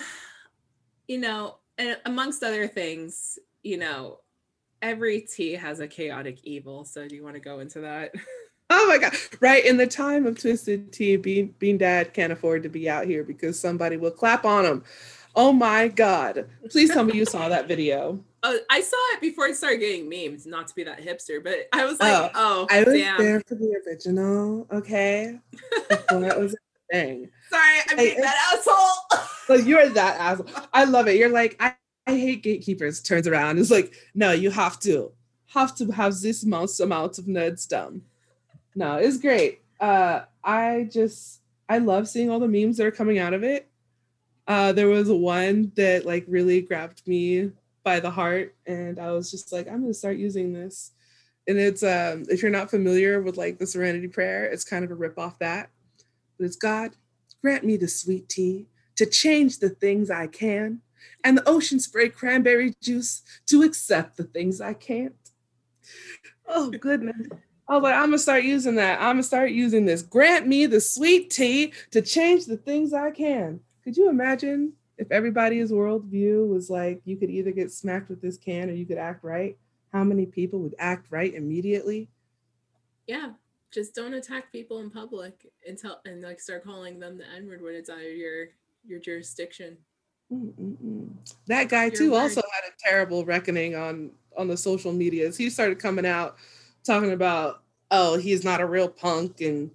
you know, and amongst other things, you know, every tea has a chaotic evil. So do you want to go into that? Oh my god! Right in the time of Twisted Tea, Bean Bean Dad can't afford to be out here because somebody will clap on him. Oh my god! Please tell me you saw that video. Oh, I saw it before it started getting memes. Not to be that hipster, but I was like, oh, oh I was damn. there for the original. Okay, that was a thing. Sorry, I'm I, that asshole. But you're that asshole. I love it. You're like, I, I hate gatekeepers. Turns around, it's like, no, you have to have to have this amount amount of nerdsdom no, it's great. Uh, I just I love seeing all the memes that are coming out of it. Uh, there was one that like really grabbed me by the heart, and I was just like, I'm gonna start using this. And it's um, if you're not familiar with like the Serenity Prayer, it's kind of a rip off that. But it's God, grant me the sweet tea to change the things I can, and the ocean spray cranberry juice to accept the things I can't. Oh goodness. I was like, I'm gonna start using that. I'm gonna start using this. Grant me the sweet tea to change the things I can. Could you imagine if everybody's worldview was like you could either get smacked with this can or you could act right? How many people would act right immediately? Yeah, just don't attack people in public and tell and like start calling them the N word when it's out of your your jurisdiction. Mm-mm-mm. That guy Your too word. also had a terrible reckoning on on the social medias. He started coming out talking about oh he's not a real punk and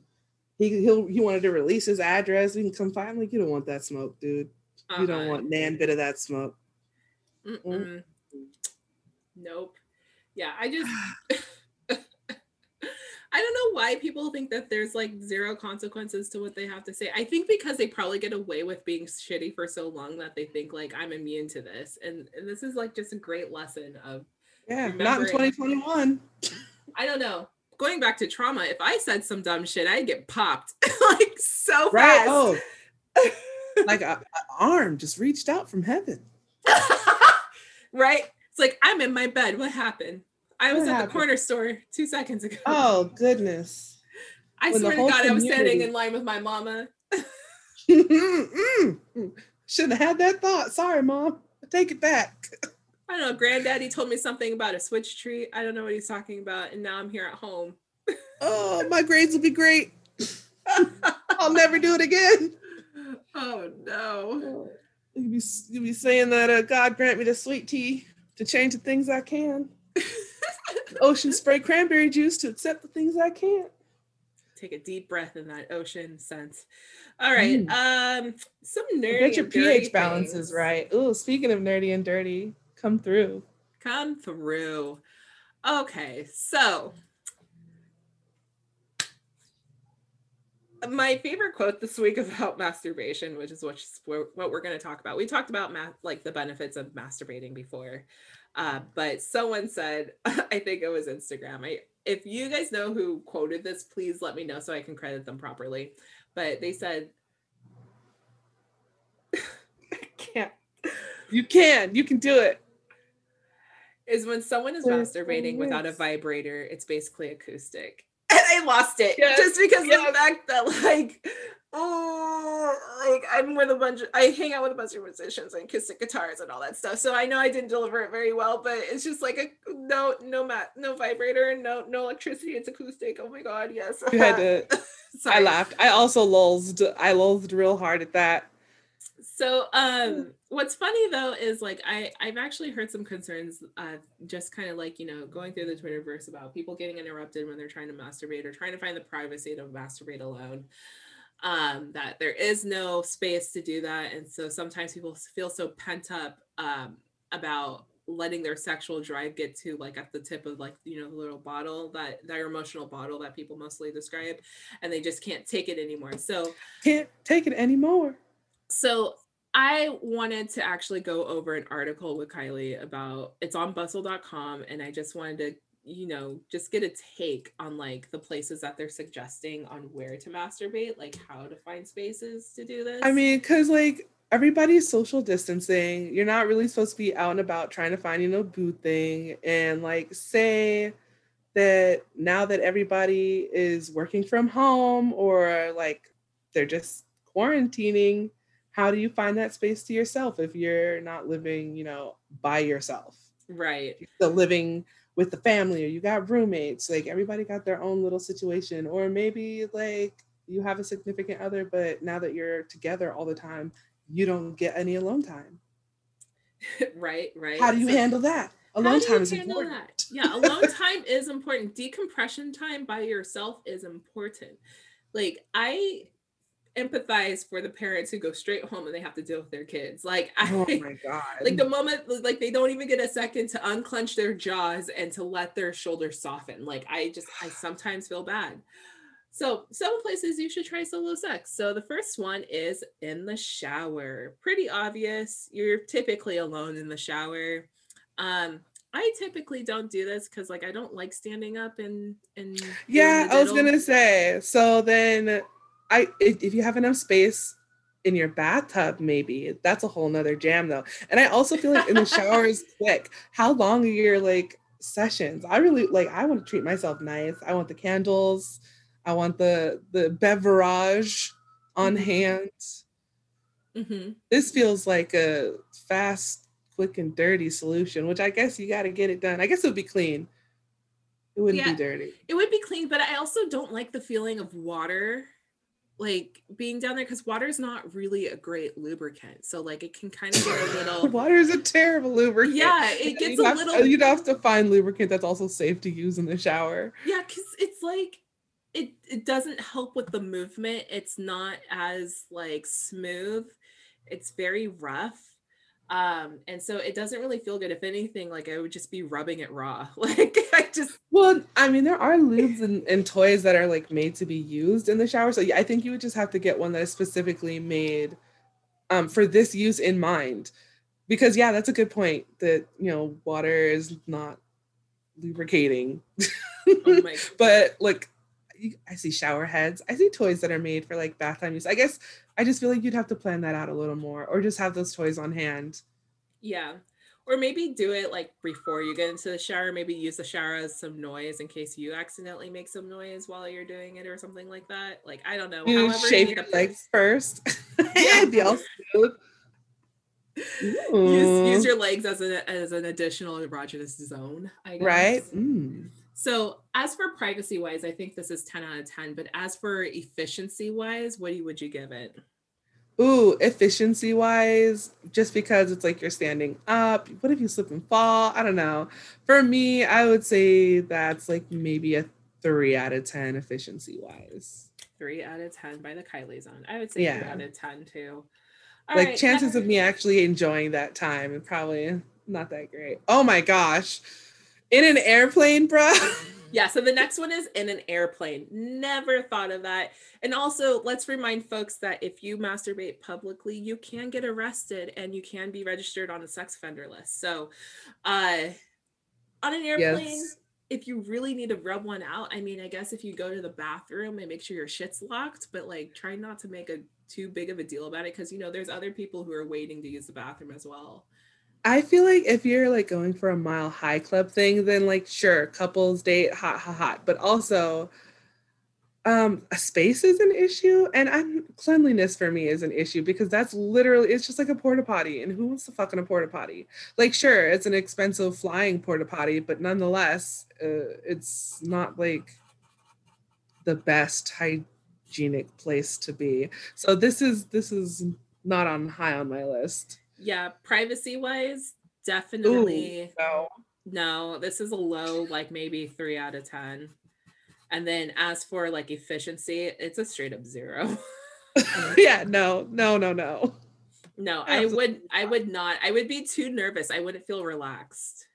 he he he wanted to release his address. We can come find like you don't want that smoke, dude. Uh-huh. You don't uh-huh. want nan bit of that smoke. Mm-mm. Nope. Yeah, I just I don't know why people think that there's like zero consequences to what they have to say. I think because they probably get away with being shitty for so long that they think like I'm immune to this. And, and this is like just a great lesson of yeah, not in 2021. I don't know. going back to trauma, if I said some dumb shit, I'd get popped like so Right. fast. Oh, like a, a arm just reached out from heaven. right? It's like I'm in my bed. What happened? I was What at happened? the corner store two seconds ago. Oh goodness. I when swear to God, I was standing in line with my mama. Should have had that thought. Sorry, mom. Take it back. I don't know. Granddaddy told me something about a switch tree. I don't know what he's talking about, and now I'm here at home. Oh, my grades will be great. I'll never do it again. oh no. You be you be saying that uh, God grant me the sweet tea to change the things I can. Ocean spray cranberry juice to accept the things I can't. Take a deep breath in that ocean sense. All right. Um, some nerdy. Get your pH balances right. Oh, speaking of nerdy and dirty, come through. Come through. Okay, so my favorite quote this week about masturbation, which is what what we're going to talk about. We talked about ma- like the benefits of masturbating before, uh, but someone said, I think it was Instagram. I if you guys know who quoted this, please let me know so I can credit them properly. But they said, I can't You can. You can do it. is when someone is masturbating without a vibrator, it's basically acoustic. I lost it Yes, just because of the fact that like oh like I'm with a bunch of I hang out with a bunch of musicians and acoustic guitars and all that stuff. So I know I didn't deliver it very well, but it's just like a no no mat no vibrator no no electricity. It's acoustic. Oh my god, yes. You had to. I laughed. I also lulzed. I lulzed real hard at that. So um what's funny though is like I I've actually heard some concerns uh just kind of like you know going through the Twitterverse about people getting interrupted when they're trying to masturbate or trying to find the privacy to masturbate alone. Um that there is no space to do that and so sometimes people feel so pent up um about letting their sexual drive get to like at the tip of like you know the little bottle that their emotional bottle that people mostly describe and they just can't take it anymore. So Can't take it anymore. so I wanted to actually go over an article with Kylie about it's on bustle.com and I just wanted to, you know, just get a take on like the places that they're suggesting on where to masturbate, like how to find spaces to do this. I mean, because like everybody's social distancing. You're not really supposed to be out and about trying to find, you know, booth thing. And like, say that now that everybody is working from home or like they're just quarantining, how do you find that space to yourself if you're not living, you know, by yourself? right. Still living with the family or you got roommates. Like everybody got their own little situation. Or maybe like you have a significant other, but now that you're together all the time, you don't get any alone time. right, right. How do you So- handle that? Alone time is important. that? Yeah, alone time is important. Decompression time by yourself is important. Like I empathize for the parents who go straight home and they have to deal with their kids. Like I Oh my god. like the moment like they don't even get a second to unclench their jaws and to let their shoulders soften. Like i just i sometimes feel bad. So some places you should try solo sex. So the first one is in the shower. Pretty obvious. You're typically alone in the shower. Um i typically don't do this because like i don't like standing up and and yeah, I was gonna say. So then I if, you have enough space in your bathtub, maybe that's a whole nother jam though. And I also feel like in the shower is quick. How long are your like sessions? I really like I want to treat myself nice. I want the candles, I want the the beverage on Mhm. hand. Mhm. This feels like a fast, quick, and dirty solution, which I guess you got to get it done. I guess it would be clean. It wouldn't Yeah. be dirty. it would be clean but i also don't like the feeling of water like being down there because water is not really a great lubricant so like it can kind of get a little Water is a terrible lubricant. yeah it gets you'd a little uh, You'd have to find lubricant that's also safe to use in the shower. yeah because it's like it it doesn't help with the movement it's not as like smooth it's very rough um and so it doesn't really feel good if anything like i would just be rubbing it raw like i just Well, I mean, there are lubes and, and toys that are like made to be used in the shower. So yeah, I think you would just have to get one that is specifically made um, for this use in mind. Because yeah, that's a good point. That you know, water is not lubricating. oh my but like I see shower heads. I see toys that are made for like bath time use. I guess I just feel like you'd have to plan that out a little more or just have those toys on hand. Yeah. Or maybe do it like before you get into the shower. Maybe use the shower as some noise in case you accidentally make some noise while you're doing it or something like that. Like I don't know. You However, shave you your legs first. Yeah. be all smooth. Use, use your legs as an as an additional erogenous zone. I guess. Right. Mm. So as for privacy wise, I think this is 10 out of 10. But as for efficiency wise, what would you give it? Ooh, efficiency wise, just because it's like you're standing up. What if you slip and fall? I don't know. For me, I would say that's like maybe a three out of 10 efficiency wise. Three out of 10 by the Kylie zone. I would say yeah. three out of 10 too. All like right, chances of me actually enjoying that time and probably not that great. Oh my gosh. In an airplane, bro. yeah, so the next one is in an airplane. Never thought of that. And also, let's remind folks that if you masturbate publicly, you can get arrested and you can be registered on a sex offender list. So, uh on an airplane, yes. if you really need to rub one out, I mean, I guess if you go to the bathroom and make sure your shit's locked, but like try not to make a too big of a deal about it because you know there's other people who are waiting to use the bathroom as well. I feel like if you're like going for a mile high club thing, then like sure, couples date, hot, hot, hot. But also, um, space is an issue, and I'm cleanliness for me is an issue because that's literally it's just like a porta potty, and who wants to fuck in a porta potty? Like, sure, it's an expensive flying porta potty, but nonetheless, uh, it's not like the best hygienic place to be. So this is this is not on high on my list yeah, privacy wise, definitely Ooh, no. No, this is a low, like maybe three out of 10. And then as for like efficiency, it's a straight up zero. yeah, no, no, no, no. No, I would I would not. I would be too nervous. I wouldn't feel relaxed.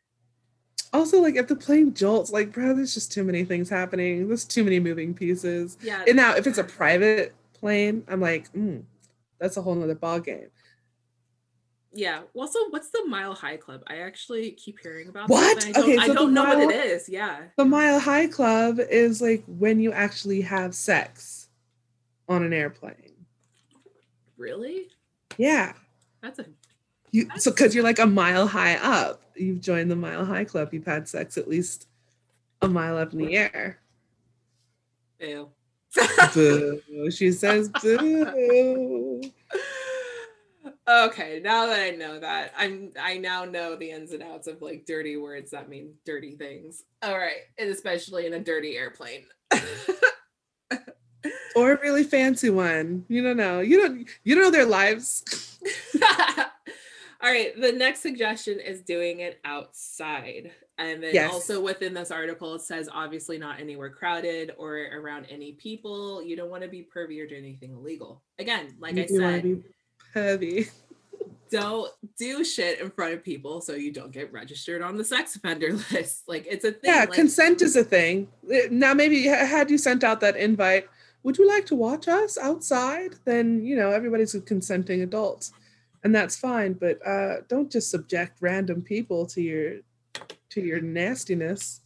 Also, like if the plane jolts, like bro, there's just too many things happening. There's too many moving pieces. Yeah. And now if it's a private plane, I'm like, mm, that's a whole nother ball game. Yeah. Also, what's the Mile High Club? I actually keep hearing about what? That, I okay, so I don't know mile, what it is. Yeah. The Mile High Club is like when you actually have sex on an airplane. Really? Yeah. That's a. You that's so because you're like a mile high up, you've joined the Mile High Club. You've had sex at least a mile up in the air. Ew. boo. She says boo. Okay, now that I know that, I'm I now know the ins and outs of like dirty words that mean dirty things. All right, and especially in a dirty airplane. or a really fancy one. You don't know. You don't you don't know their lives. All right, the next suggestion is doing it outside. And then yes. also within this article, it says obviously not anywhere crowded or around any people. You don't want to be pervy or do anything illegal. Again, like you I said, heavy. Don't do shit in front of people so you don't get registered on the sex offender list. Like it's a thing. Yeah, like, consent is a thing. Now, maybe had you sent out that invite, would you like to watch us outside? Then, you know, everybody's a consenting adult and that's fine. But uh, don't just subject random people to your to your nastiness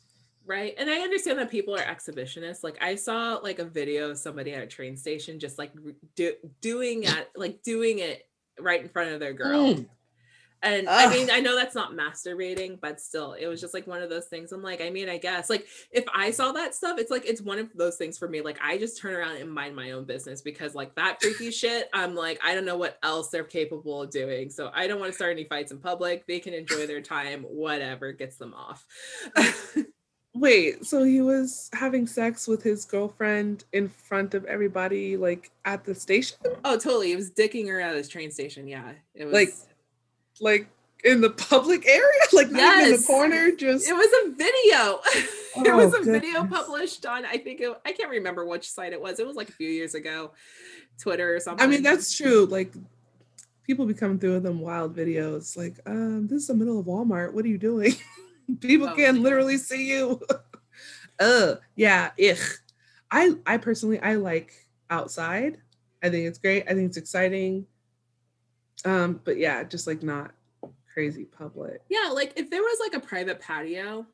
right and i understand that people are exhibitionists like i saw like a video of somebody at a train station just like do, doing it like doing it right in front of their girl mm. and Ugh. i mean i know that's not masturbating but still it was just like one of those things i'm like i mean i guess like if i saw that stuff it's like it's one of those things for me like i just turn around and mind my own business because like that freaky shit i'm like i don't know what else they're capable of doing so i don't want to start any fights in public they can enjoy their time whatever gets them off Wait, so he was having sex with his girlfriend in front of everybody, like at the station? Oh, totally. He was dicking her at his train station. Yeah, it was like, like in the public area, like yes. in the corner. Just it was a video. Oh, it was a goodness. video published on. I think it, I can't remember which site it was. It was like a few years ago, Twitter or something. I mean, that's true. Like people be coming through with them wild videos. Like, um, this is the middle of Walmart. What are you doing? People oh, can literally see you. uh, yeah, ich. I I personally I like outside. I think it's great. I think it's exciting. Um, but yeah, just like not crazy public. Yeah, like if there was like a private patio,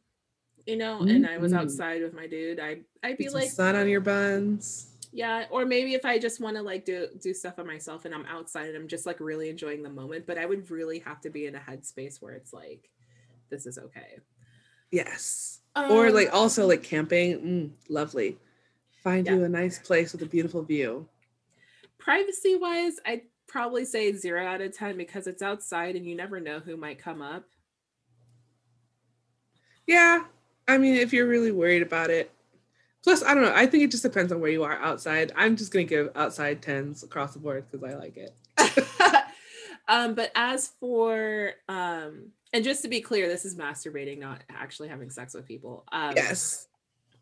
you know, and I was Mhm. outside with my dude, I I'd be Get like sun on your buns. yeah, or maybe if I just want to like do do stuff on myself and I'm outside and I'm just like really enjoying the moment, but I would really have to be in a headspace where it's like this is okay. Yes. or Um, like also like camping. Mm, lovely. Find Yeah. you a nice place with a beautiful view. privacy wise, I'd probably say 0 out of 10 because it's outside and you never know who might come up. Yeah. I mean, if you're really worried about it. Plus, I don't know. I think it just depends on where you are outside. I'm just gonna give outside tens across the board because I like it. um, but as for um, and just to be clear, this is masturbating, not actually having sex with people. Um, Yes.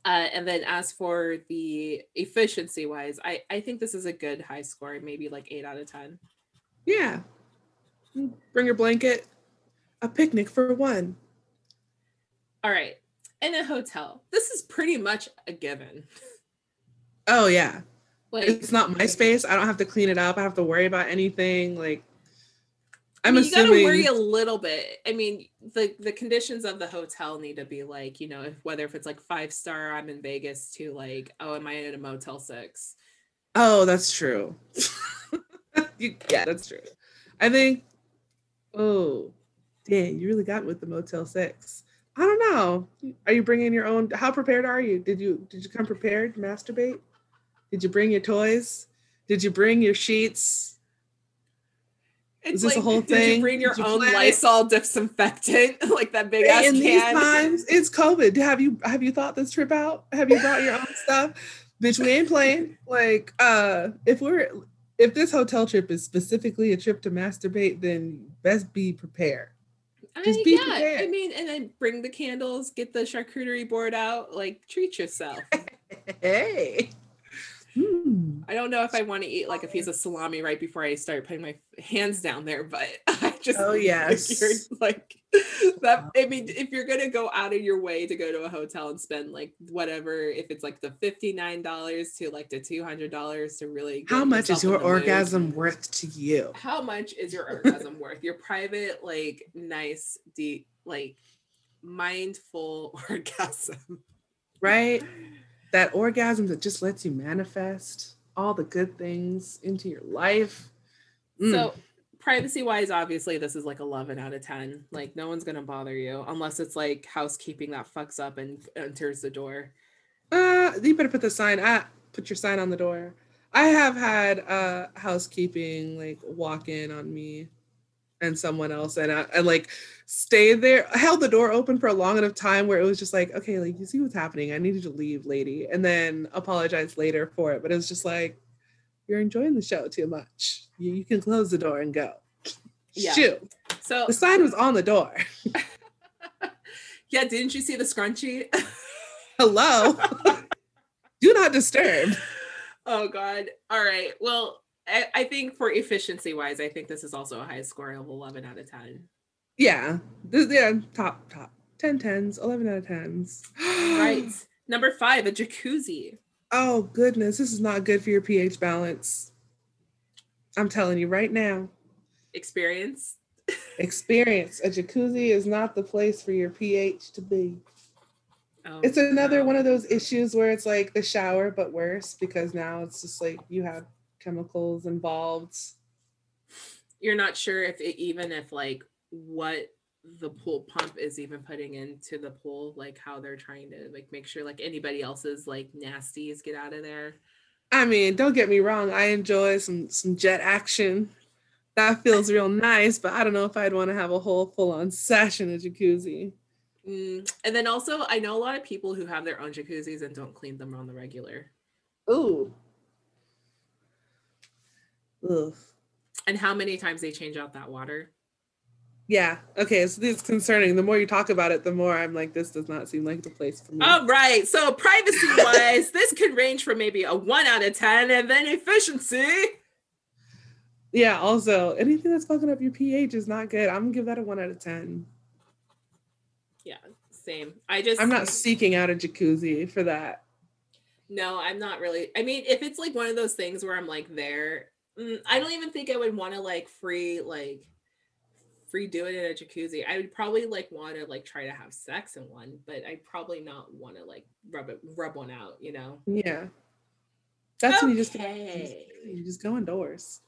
Uh, and then as for the efficiency wise, I I think this is a good high score, maybe like eight out of ten. Yeah. Bring your blanket. A picnic for one. All right, in a hotel, this is pretty much a given. Oh yeah. Like It's not my space. I don't have to clean it up. I have to worry about anything. Like I I'm mean, you gotta worry a little bit. I mean, the the conditions of the hotel need to be like, you know, if whether if it's like five star, I'm in Vegas, to like, oh, am I in a Motel Six? Oh, that's true. you, yeah, that's true. I think. Oh, dang! You really got with the Motel Six. I don't know. Are you bringing your own? How prepared are you? Did you did you come prepared to masturbate? Did you bring your toys? Did you bring your sheets? It's this a like, whole did you thing? bring your Did own? Lysol disinfectant, like that big ass in these times, it's COVID. Have you have you thought this trip out? Have you brought your own stuff? Bitch, we ain't playing. Like, uh, if we're if this hotel trip is specifically a trip to masturbate, then best be prepared. Just I- be yeah, I mean, and then bring the candles, get the charcuterie board out, like treat yourself. Hey. Hmm. I don't know if I want to eat like a piece of salami right before I start putting my hands down there, but I just Oh, yes. figured, like that. I mean, if you're gonna go out of your way to go to a hotel and spend like whatever, if it's like the fifty nine dollars to like the two hundred dollars to really, How much is your the mood, orgasm worth to you? How much is your orgasm worth? Your private, like, nice, deep, like, mindful orgasm. Right? That orgasm that just lets you manifest all the good things into your life. Mm. So privacy wise, obviously this is like 11 out of 10. Like no one's gonna bother you unless it's like housekeeping that fucks up and enters the door. Uh, you better put the sign. Ah, put your sign on the door. I have had uh housekeeping like walk in on me and someone else, and I, I like stayed there, held the door open for a long enough time where it was just like, okay, like you see what's happening. I need you to leave, lady, and then apologize later for it. But it was just like, you're enjoying the show too much. You, you can close the door and go. Yeah. Shoot, So the sign was on the door. yeah, didn't you see the scrunchie? Hello. Do not disturb. oh god. All right. Well, I, I think for efficiency wise, I think this is also a high score of 11 out of 10. Yeah. This, yeah, top, top. 10 tens, 11 out of 10s. Right. Number five, a jacuzzi. Oh, goodness. This is not good for your pH balance. I'm telling you right now. Experience. Experience. A jacuzzi is not the place for your pH to be. Oh, It's another no. one of those issues where it's like the shower, but worse because now it's just like you have chemicals involved. you're not sure if it, even if like what the pool pump is even putting into the pool like how they're trying to like make sure like anybody else's like nasties get out of there I mean, don't get me wrong. I enjoy some some jet action. That feels real nice, but I don't know if I'd want to have a whole full on sesh in a jacuzzi. Mm, and then also i know a lot of people who have their own jacuzzis and don't clean them on the regular Ooh. Ugh. and how many times they change out that water Yeah. Okay. So this is concerning. The more you talk about it, the more I'm like, this does not seem like the place for me. all right so privacy wise this could range from maybe a one out of ten and then efficiency yeah. Also, anything that's fucking up your pH is not good. I'm gonna give that a one out of ten. yeah same i just I'm not seeking out a jacuzzi for that. No, I'm not really. I mean, if it's like one of those things where I'm like there, Mm, I don't even think I would want to like free like free do it in a jacuzzi. I would probably like want to like try to have sex in one, but I probably not want to like rub it rub one out, you know. Yeah. That's okay. when you just you just go indoors.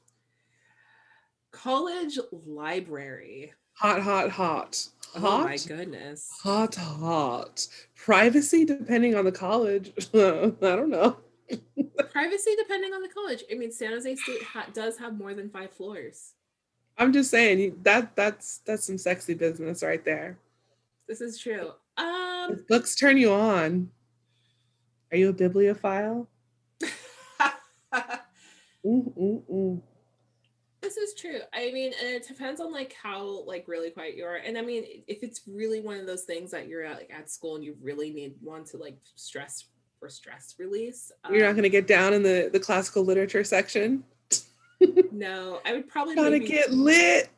college library. Hot, hot, hot. Oh Hot. my goodness. Hot, hot. Privacy depending on the college. I don't know. Privacy depending on the college. I mean, San Jose State ha- does have more than five floors. I'm just saying that that's that's some sexy business right there. This is true. Um, If books turn you on, are you a bibliophile? Mm, mm, mm. this is true. I mean, and it depends on like how like really quiet you are. And I mean, if it's really one of those things that you're at like at school and you really need one to like stress for stress release, You're not um, going to get down in the the classical literature section. No, I would probably Gotta maybe, get lit.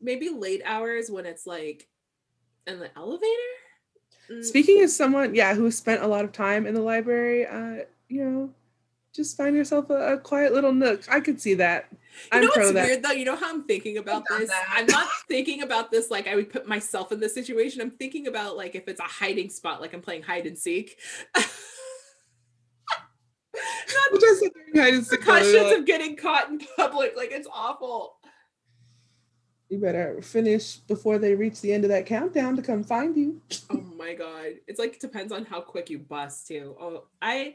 maybe late hours when it's like in the elevator. Mm, Speaking as someone, yeah, who spent a lot of time in the library, uh, you know, just find yourself a, a quiet little nook. I could see that. You I'm know pro what's that. weird though? You know how I'm thinking about done this? that. I'm not thinking about this like I would put myself in this situation. I'm thinking about like if it's a hiding spot, like I'm playing hide and seek. not Just sit there and hide and seek, repercussions like, of getting caught in public. Like it's awful. You better finish before they reach the end of that countdown to come find you. Oh my god. It's like it depends on how quick you bust too. Oh, I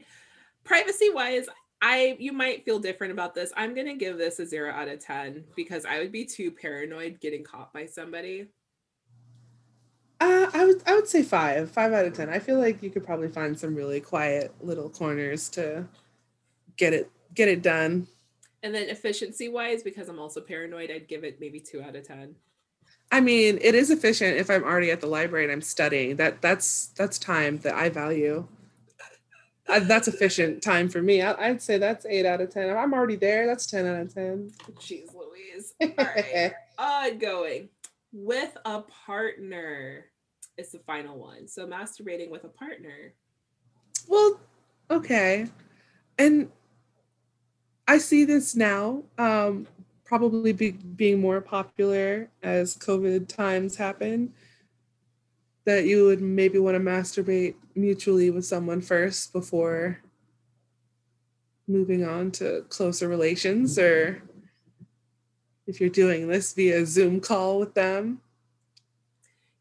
privacy wise, I you might feel different about this. I'm gonna give this a zero out of ten because I would be too paranoid getting caught by somebody. Uh, I would I would say five, five out of ten. I feel like you could probably find some really quiet little corners to get it get it done. And then efficiency wise, because I'm also paranoid, I'd give it maybe two out of ten. I mean, it is efficient if I'm already at the library and I'm studying. That that's that's time that I value. Uh, that's efficient time for me. I, I'd say that's eight out of ten. If I'm already there, that's ten out of ten. Jeez Louise. All right. Ongoing. With a partner is the final one. So masturbating with a partner. Well, okay. And I see this now, um, probably be, being more popular as COVID times happen. That you would maybe want to masturbate mutually with someone first before moving on to closer relations, or if you're doing this via Zoom call with them.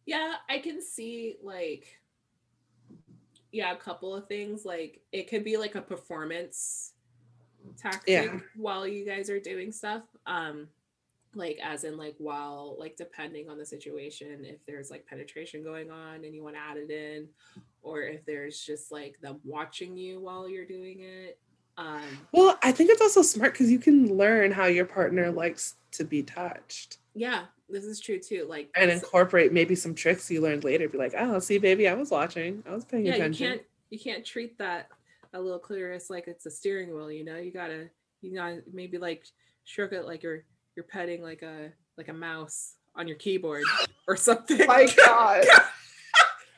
Yeah, I can see like yeah, a couple of things. Like it could be like a performance tactic Yeah. while you guys are doing stuff. Um like as in like while like depending on the situation if there's like penetration going on and you want to add it in or if there's just like them watching you while you're doing it um Well, I think it's also smart because you can learn how your partner likes to be touched. yeah this is true too like and incorporate maybe some tricks you learned later. Be like, oh, see, baby, I was watching. I was paying yeah you attention. can't you can't treat that a little clitoris like it's a steering wheel you know you gotta you gotta maybe like stroke it like you're you're petting like a like a mouse on your keyboard or something My God.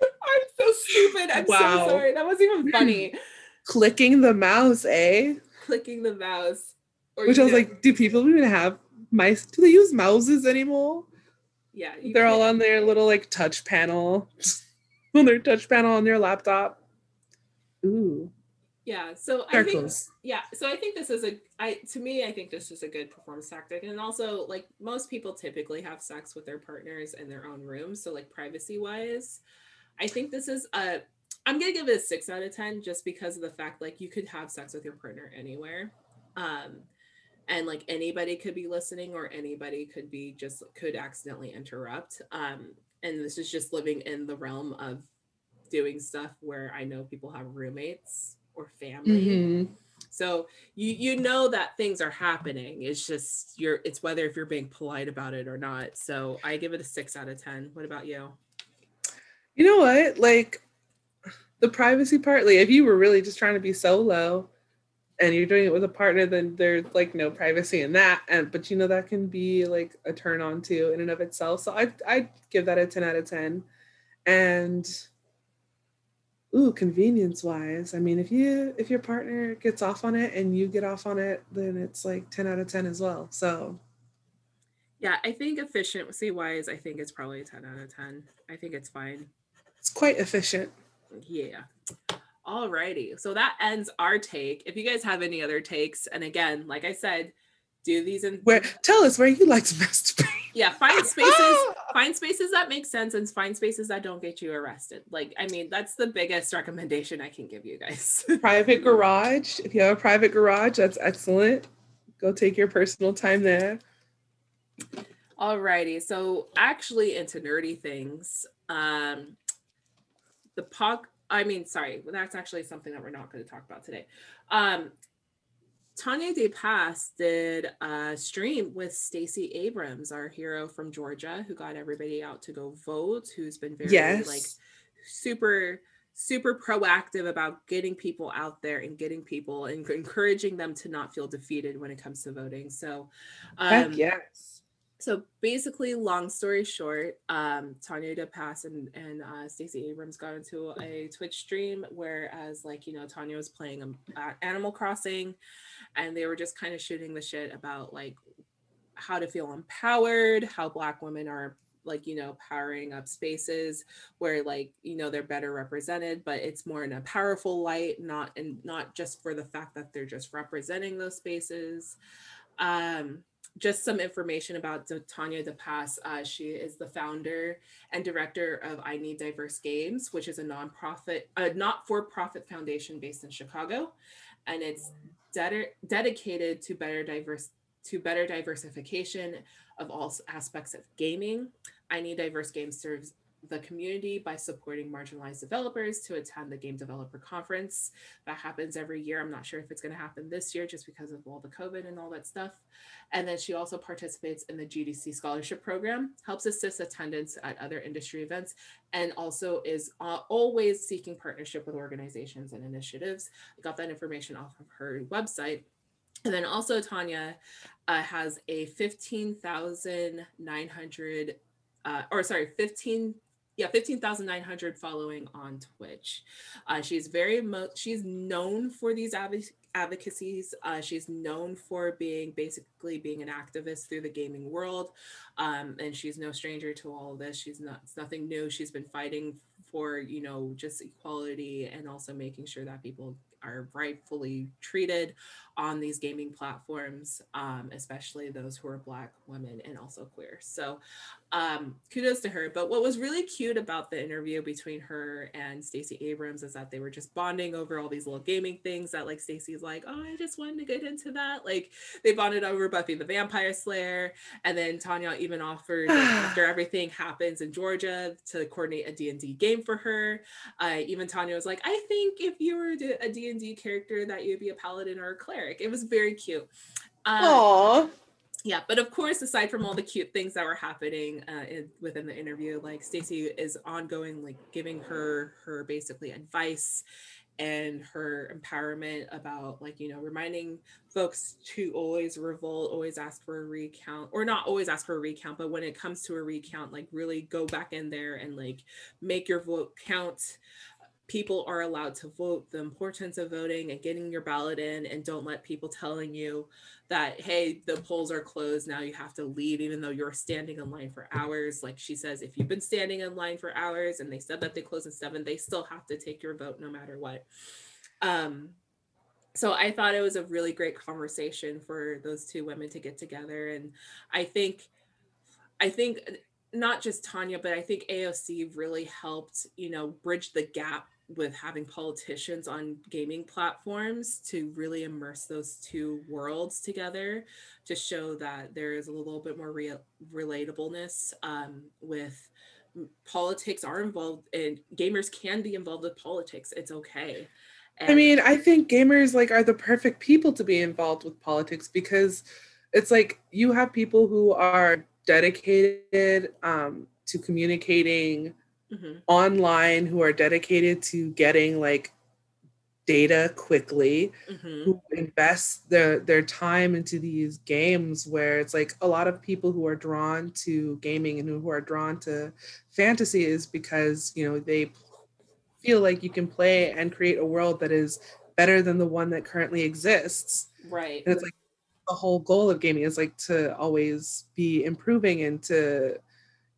i'm so stupid i'm Wow. so sorry that wasn't even funny Clicking the mouse, eh? clicking the mouse or Which I was know- like, do people even have mice? Do they use mouses anymore? yeah They're all can't- on their little like touch panel, on their touch panel on their laptop. Ooh, yeah so i think yeah so i think this is a i to me i think this is a good performance tactic and also like most people typically have sex with their partners in their own room, so like privacy wise i think this is a i'm gonna give it a six out of ten just because of the fact like you could have sex with your partner anywhere um and like anybody could be listening or anybody could be just could accidentally interrupt um and this is just living in the realm of doing stuff where i know people have roommates or family Mhm. so you you know that things are happening. It's just you're it's whether if you're being polite about it or not. So I give it a six out of ten. What about you? You know what? Like the privacy part, like if you were really just trying to be solo and you're doing it with a partner, then there's like no privacy in that. And but you know that can be like a turn on too in and of itself. So I I'd give that a 10 out of 10. And ooh, convenience wise, I mean if you if your partner gets off on it and you get off on it, then it's like 10 out of 10 as well. So Yeah, I think efficiency wise, I think it's probably a 10 out of 10. I think it's fine. It's quite efficient. Yeah. Alrighty. So that ends our take. If you guys have any other takes, and again, like I said, do these and where tell us where you like to masturbate. Yeah, find spaces, find spaces that make sense and find spaces that don't get you arrested. Like, I mean, that's the biggest recommendation I can give you guys. private garage. If you have a private garage, that's excellent. Go take your personal time there. Alrighty. So actually into nerdy things. Um the POC I mean, sorry, that's actually something that we're not going to talk about today. Um, Tanya DePass did a stream with Stacey Abrams, our hero from Georgia, who got everybody out to go vote, who's been very yes. like super super proactive about getting people out there and getting people and encouraging them to not feel defeated when it comes to voting. So um, Heck yes so basically, long story short, um, Tanya DePass and, and uh, Stacey Abrams got into a Twitch stream, whereas like you know Tanya was playing uh, Animal Crossing, and they were just kind of shooting the shit about like how to feel empowered, how Black women are like you know powering up spaces where like you know they're better represented but it's more in a powerful light not and not just for the fact that they're just representing those spaces. Um just some information about Tanya DePass. Uh, she is the founder and director of I Need Diverse Games, which is a nonprofit, a not-for-profit foundation based in Chicago, and it's ded- dedicated to better diverse to better diversification of all aspects of gaming. I Need Diverse Games serves the community by supporting marginalized developers to attend the Game Developer Conference. That happens every year. I'm not sure if it's going to happen this year just because of all the COVID and all that stuff. And then she also participates in the GDC Scholarship Program, helps assist attendance at other industry events, and also is uh, always seeking partnership with organizations and initiatives. I got that information off of her website. And then also Tanya uh, has a 15,900 uh, or sorry, 15 yeah 15900 following on twitch. Uh, she's very mo- she's known for these adv- advocacies. Uh, she's known for being basically being an activist through the gaming world. Um, and she's no stranger to all of this. She's not it's nothing new. She's been fighting for you know just equality and also making sure that people are rightfully treated on these gaming platforms, um, especially those who are Black women and also queer. So um, kudos to her. But what was really cute about the interview between her and Stacey Abrams is that they were just bonding over all these little gaming things that like Stacey's like, oh, I just wanted to get into that. Like they bonded over Buffy the Vampire Slayer. And then Tanya even offered like, after everything happens in Georgia to coordinate a D&D game for her. Uh, even Tanya was like, I think if you were a D&D character that you'd be a paladin or a cleric it was very cute. Um, Aww. Yeah, but of course, aside from all the cute things that were happening uh, in, within the interview, like Stacey is ongoing, like giving her her basically advice and her empowerment about like you know reminding folks to always revolt always ask for a recount or not always ask for a recount but when it comes to a recount like really go back in there and like make your vote count people are allowed to vote, the importance of voting and getting your ballot in, and don't let people telling you that, hey, the polls are closed, now you have to leave, even though you're standing in line for hours. Like she says, if you've been standing in line for hours and they said that they close at seven, they still have to take your vote no matter what. Um, so I thought it was a really great conversation for those two women to get together. And I think, I think not just Tanya, but I think AOC really helped, you know, bridge the gap with having politicians on gaming platforms to really immerse those two worlds together to show that there is a little bit more real relatableness um, with politics are involved and gamers can be involved with politics. It's okay. And- I mean, I think gamers like are the perfect people to be involved with politics because it's like you have people who are dedicated um, to communicating mm-hmm. online who are dedicated to getting like data quickly mm-hmm. who invest their their time into these games where it's like a lot of people who are drawn to gaming and who are drawn to fantasy is because you know they feel like you can play and create a world that is better than the one that currently exists right and it's like the whole goal of gaming is like to always be improving and to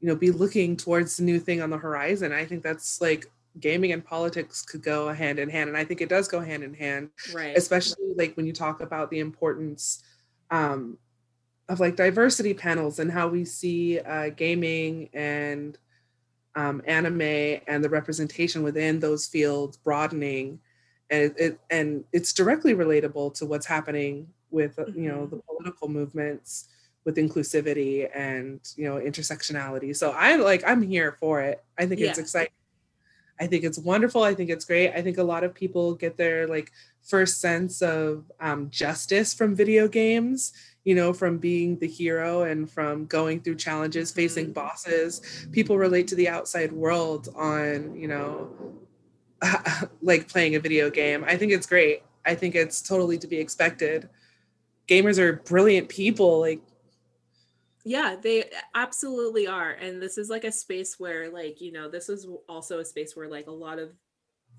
you know be looking towards the new thing on the horizon i think that's like gaming and politics could go hand in hand and i think it does go hand in hand right especially like when you talk about the importance um, of like diversity panels and how we see uh, gaming and um, anime and the representation within those fields broadening and it, and it's directly relatable to what's happening with you know mm-hmm. the political movements with inclusivity and you know intersectionality. So i'm like i'm here for it. I think yeah. it's exciting i think it's wonderful. I think it's great. I think a lot of people get their like first sense of um, justice from video games you know from being the hero and from going through challenges facing mm-hmm. bosses. People relate to the outside world on you know like playing a video game. I think it's great. I think it's totally to be expected. Gamers are brilliant people like yeah they absolutely are and this is like a space where like you know this is also a space where like a lot of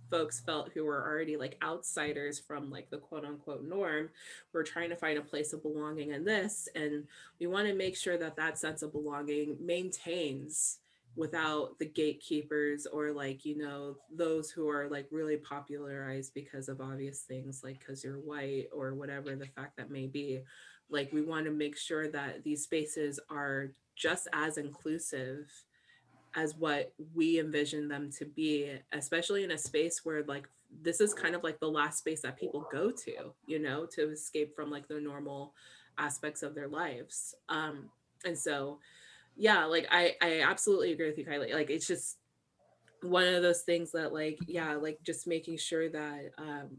folks felt who were already like outsiders from like the quote unquote norm we're trying to find a place of belonging in this and we want to make sure that that sense of belonging maintains without the gatekeepers or like you know those who are like really popularized because of obvious things like because you're white or whatever the fact that may be like we want to make sure that these spaces are just as inclusive as what we envision them to be especially in a space where like this is kind of like the last space that people go to you know to escape from like the normal aspects of their lives um and so yeah, like I I absolutely agree with you, Kylie. Like it's just one of those things that like yeah, like just making sure that um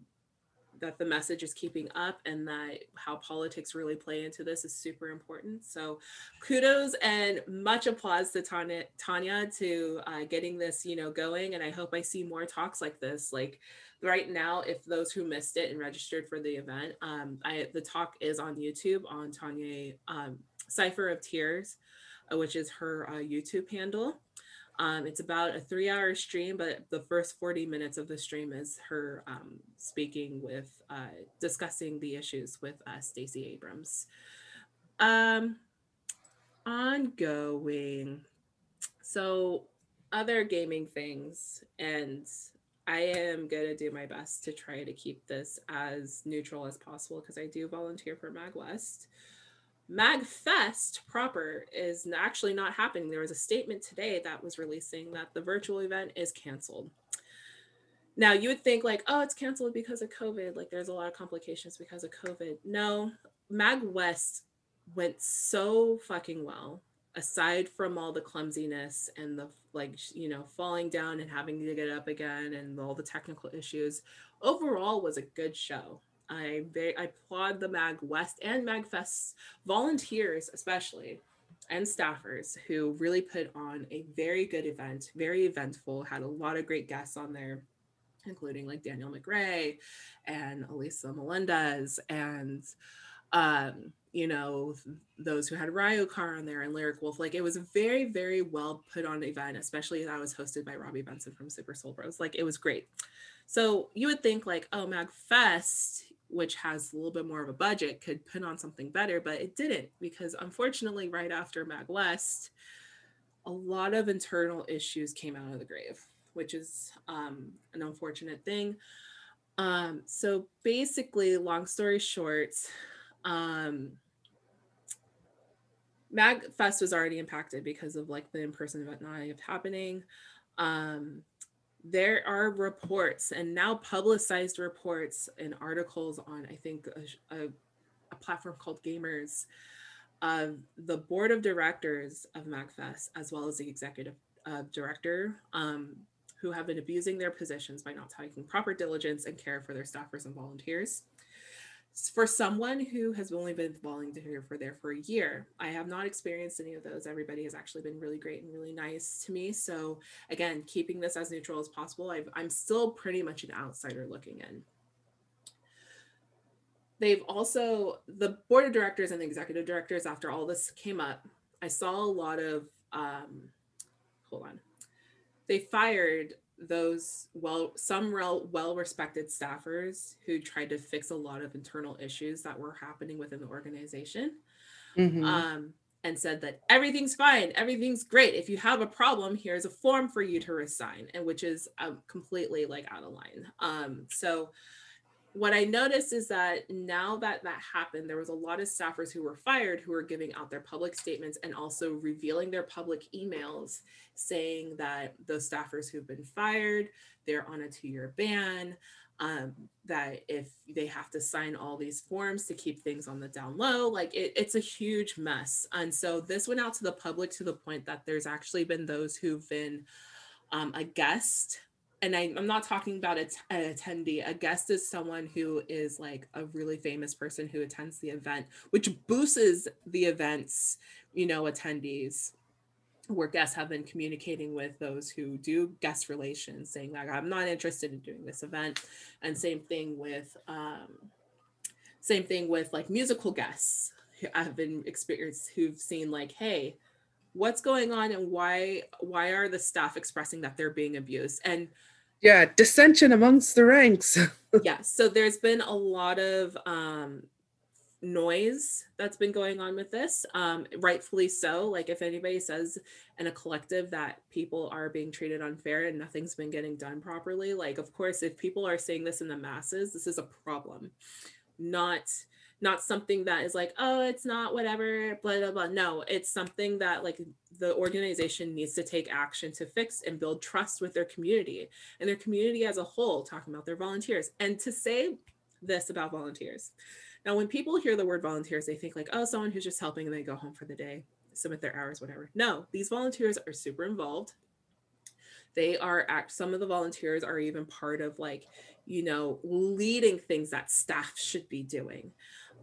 that the message is keeping up and that how politics really play into this is super important. So kudos and much applause to Tanya, Tanya to uh, getting this, you know, going. And I hope I see more talks like this. Like right now, if those who missed it and registered for the event, um, I, the talk is on YouTube on Tanya um, Cipher of Tears. Uh, which is her uh, YouTube handle. Um, it's about a three hour stream, but the first 40 minutes of the stream is her um, speaking with, uh, discussing the issues with uh, Stacey Abrams. Um, ongoing. So, other gaming things, and I am going to do my best to try to keep this as neutral as possible because I do volunteer for MagWest. MagFest proper is actually not happening. There was a statement today that was releasing that the virtual event is canceled. Now, you would think, like, oh, it's canceled because of COVID. Like, there's a lot of complications because of COVID. No, MagWest went so fucking well, aside from all the clumsiness and the, like, you know, falling down and having to get up again and all the technical issues. Overall, was a good show. I very I applaud the Mag West and MagFest volunteers especially and staffers who really put on a very good event, very eventful, had a lot of great guests on there, including like Daniel McRae and Elisa Melendez and um, you know, those who had Ryokar on there and Lyric Wolf. Like it was a very, very well put on event, especially that was hosted by Robbie Benson from Super Soul Bros. Like it was great. So you would think like, oh, MagFest, which has a little bit more of a budget, could put on something better, but it didn't because unfortunately, right after Mag West, a lot of internal issues came out of the grave, which is um, an unfortunate thing. Um, so basically, long story short, um, MagFest was already impacted because of like the in-person event not happening. Um, there are reports and now publicized reports and articles on i think a, a, a platform called gamers of the board of directors of MagFest, as well as the executive uh, director um, who have been abusing their positions by not taking proper diligence and care for their staffers and volunteers for someone who has only been volunteer for there for a year i have not experienced any of those. Everybody has actually been really great and really nice to me. So again keeping this as neutral as possible i am still pretty much an outsider looking in. They've also the board of directors and the executive directors after all this came up i saw a lot of um hold on. They fired those well some real well respected staffers who tried to fix a lot of internal issues that were happening within the organization Mhm. um, and said that everything's fine everything's great if you have a problem here's a form for you to resign and which is um, completely like out of line um, so what I noticed is that now that that happened, there was a lot of staffers who were fired who were giving out their public statements and also revealing their public emails saying that those staffers who've been fired, they're on a two year ban, um, that if they have to sign all these forms to keep things on the down low, like it, it's a huge mess. And so this went out to the public to the point that there's actually been those who've been um, a guest and I, am not talking about an attendee. A guest is someone who is like a really famous person who attends the event, which boosts the events, you know, attendees. Where guests have been communicating with those who do guest relations, saying like, "I'm not interested in doing this event," and same thing with, um, same thing with like musical guests. I've been experienced who've seen like, "Hey, what's going on and why why are the staff expressing that they're being abused and yeah dissension amongst the ranks. Yeah so there's been a lot of um noise that's been going on with this um rightfully so. Like if anybody says in a collective that people are being treated unfair and nothing's been getting done properly like of course if people are saying this in the masses this is a problem. Not not something that is like oh it's not whatever blah blah blah. No it's something that like the organization needs to take action to fix and build trust with their community and their community as a whole talking about their volunteers and to say this about volunteers. Now when people hear the word volunteers they think like oh someone who's just helping and they go home for the day submit their hours whatever. No these volunteers are super involved. They are act some of the volunteers are even part of like you know leading things that staff should be doing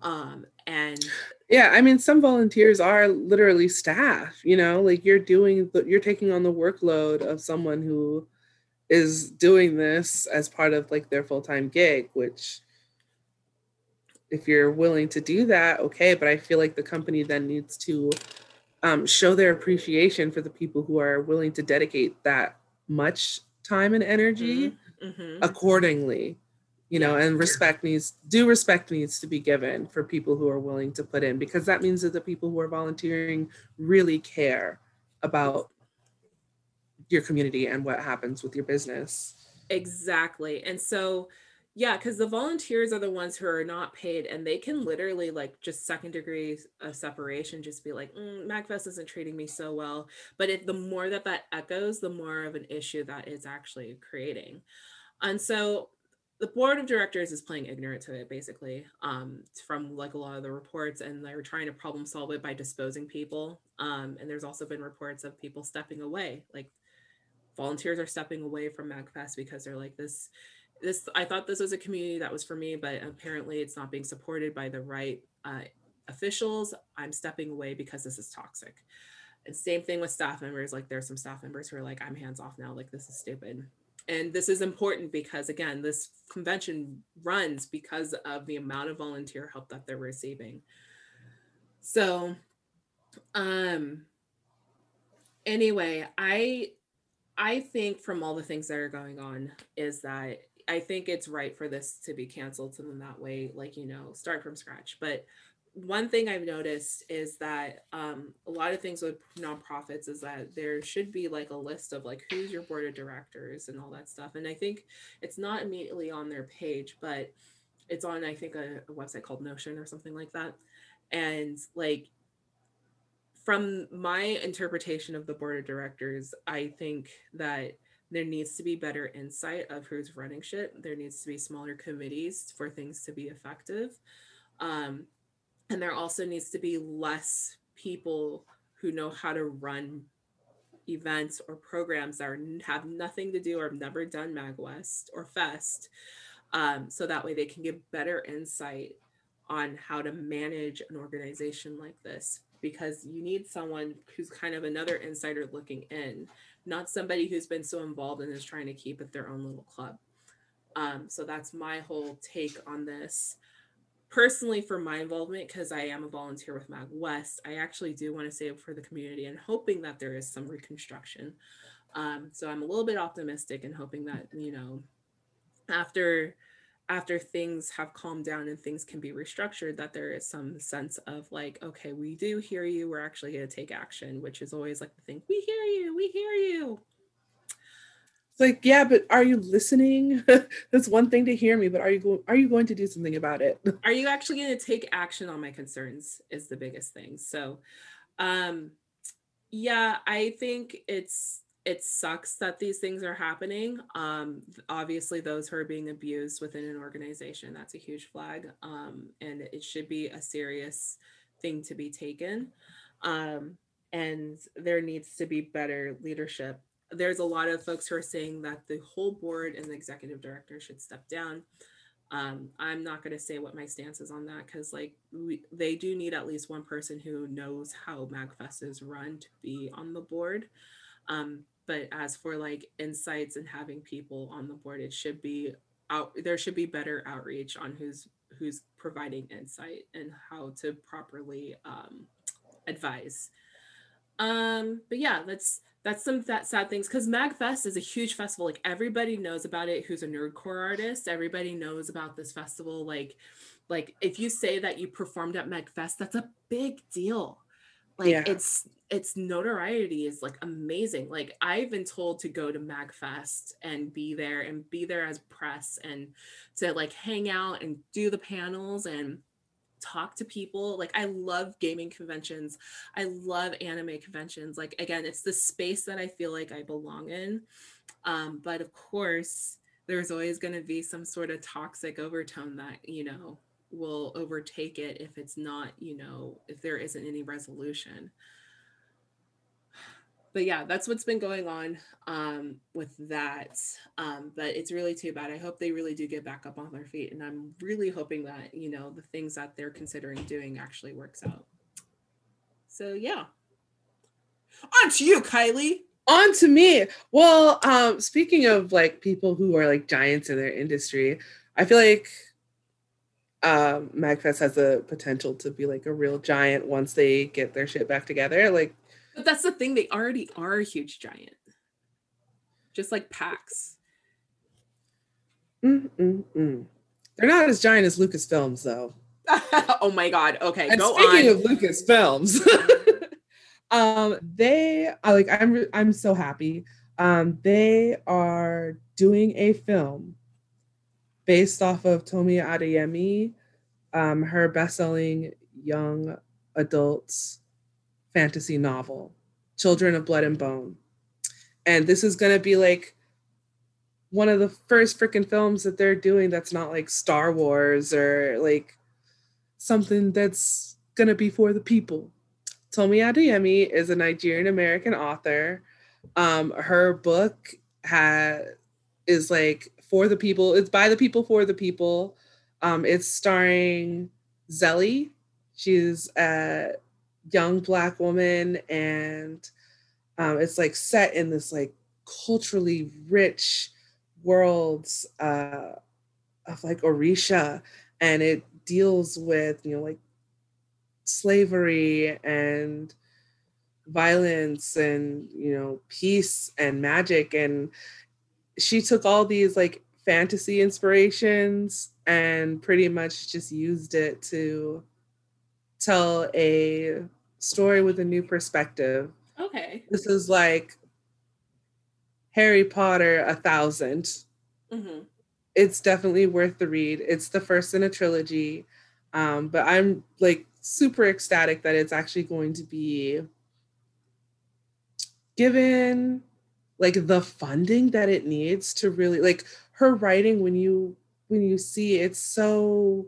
um and yeah i mean some volunteers are literally staff you know like you're doing the, you're taking on the workload of someone who is doing this as part of like their full-time gig which if you're willing to do that okay but i feel like the company then needs to um, show their appreciation for the people who are willing to dedicate that much time and energy mm-hmm, mm-hmm. accordingly you know and respect needs due respect needs to be given for people who are willing to put in because that means that the people who are volunteering really care about your community and what happens with your business. Exactly. And so yeah because the volunteers are the ones who are not paid and they can literally like just second degree of separation just be like mm, magfest isn't treating me so well. But if the more that that echoes the more of an issue that it's actually creating. And so the board of directors is playing ignorant to it basically um, from like a lot of the reports and they're trying to problem solve it by disposing people um, and there's also been reports of people stepping away like volunteers are stepping away from magfest because they're like this this i thought this was a community that was for me but apparently it's not being supported by the right uh, officials. I'm stepping away because this is toxic. And same thing with staff members like there's some staff members who are like i'm hands off now like this is stupid and this is important because again this convention runs because of the amount of volunteer help that they're receiving. So um anyway i i think from all the things that are going on is that i think it's right for this to be canceled so in that way like you know start from scratch. But one thing I've noticed is that um, a lot of things with nonprofits is that there should be like a list of like who's your board of directors and all that stuff. And I think it's not immediately on their page, but it's on I think a, a website called Notion or something like that. And like from my interpretation of the board of directors, I think that there needs to be better insight of who's running shit. There needs to be smaller committees for things to be effective. Um, and there also needs to be less people who know how to run events or programs that are, have nothing to do or have never done MagWest or Fest. Um, so that way they can give better insight on how to manage an organization like this because you need someone who's kind of another insider looking in, not somebody who's been so involved and is trying to keep it their own little club. Um, so that's my whole take on this personally for my involvement because i am a volunteer with mag west i actually do want to save for the community and hoping that there is some reconstruction. Um, so I'm a little bit optimistic and hoping that, you know, after after things have calmed down and things can be restructured that there is some sense of like okay we do hear you we're actually going to take action which is always like the thing we hear you we hear you it's like yeah but are you listening that's one thing to hear me but are you go- are you going to do something about it are you actually going to take action on my concerns is the biggest thing so um yeah i think it's it sucks that these things are happening. Um, obviously, those who are being abused within an organization, that's a huge flag. Um, and it should be a serious thing to be taken. Um, and there needs to be better leadership. There's a lot of folks who are saying that the whole board and the executive director should step down. Um, I'm not going to say what my stance is on that because, like, we, they do need at least one person who knows how MagFest is run to be on the board. Um, but as for like insights and having people on the board it should be out there should be better outreach on who's who's providing insight and how to properly um, advise um but yeah that's that's some that sad things because magfest is a huge festival like everybody knows about it who's a nerdcore artist everybody knows about this festival like like if you say that you performed at magfest that's a big deal like yeah. it's its notoriety is like amazing. Like I've been told to go to MagFest and be there and be there as press and to like hang out and do the panels and talk to people. Like I love gaming conventions. I love anime conventions. Like again, it's the space that I feel like I belong in. Um, but of course, there's always going to be some sort of toxic overtone that, you know, will overtake it if it's not, you know, if there isn't any resolution but yeah, that's what's been going on um, with that. Um, but it's really too bad. I hope they really do get back up on their feet, and I'm really hoping that you know the things that they're considering doing actually works out. So yeah, on to you, Kylie. On to me. Well, um, speaking of like people who are like giants in their industry, I feel like um, Magfest has the potential to be like a real giant once they get their shit back together. Like but that's the thing, they already are a huge giant. Just like PAX. Mm-mm-mm. They're not as giant as Lucasfilms, though. oh my god. Okay, and go speaking on. of Lucasfilms, um, they are like I'm I'm so happy. Um, they are doing a film based off of Tomi Adeyemi, um, her best-selling young adults fantasy novel, Children of Blood and Bone. And this is going to be like one of the first freaking films that they're doing that's not like Star Wars or like something that's going to be for the people. Tomi Adeyemi is a Nigerian American author. Um, her book ha- is like for the people, it's by the people for the people. Um, it's starring Zélie. She's a young black woman and um, it's like set in this like culturally rich worlds uh, of like Orisha and it deals with you know like slavery and violence and you know peace and magic and she took all these like fantasy inspirations and pretty much just used it to tell a story with a new perspective. Okay. This is like Harry Potter a 1000 mm-hmm. It's definitely worth the read. It's the first in a trilogy. Um, but I'm like super ecstatic that it's actually going to be given like the funding that it needs to really like her writing when you when you see it's so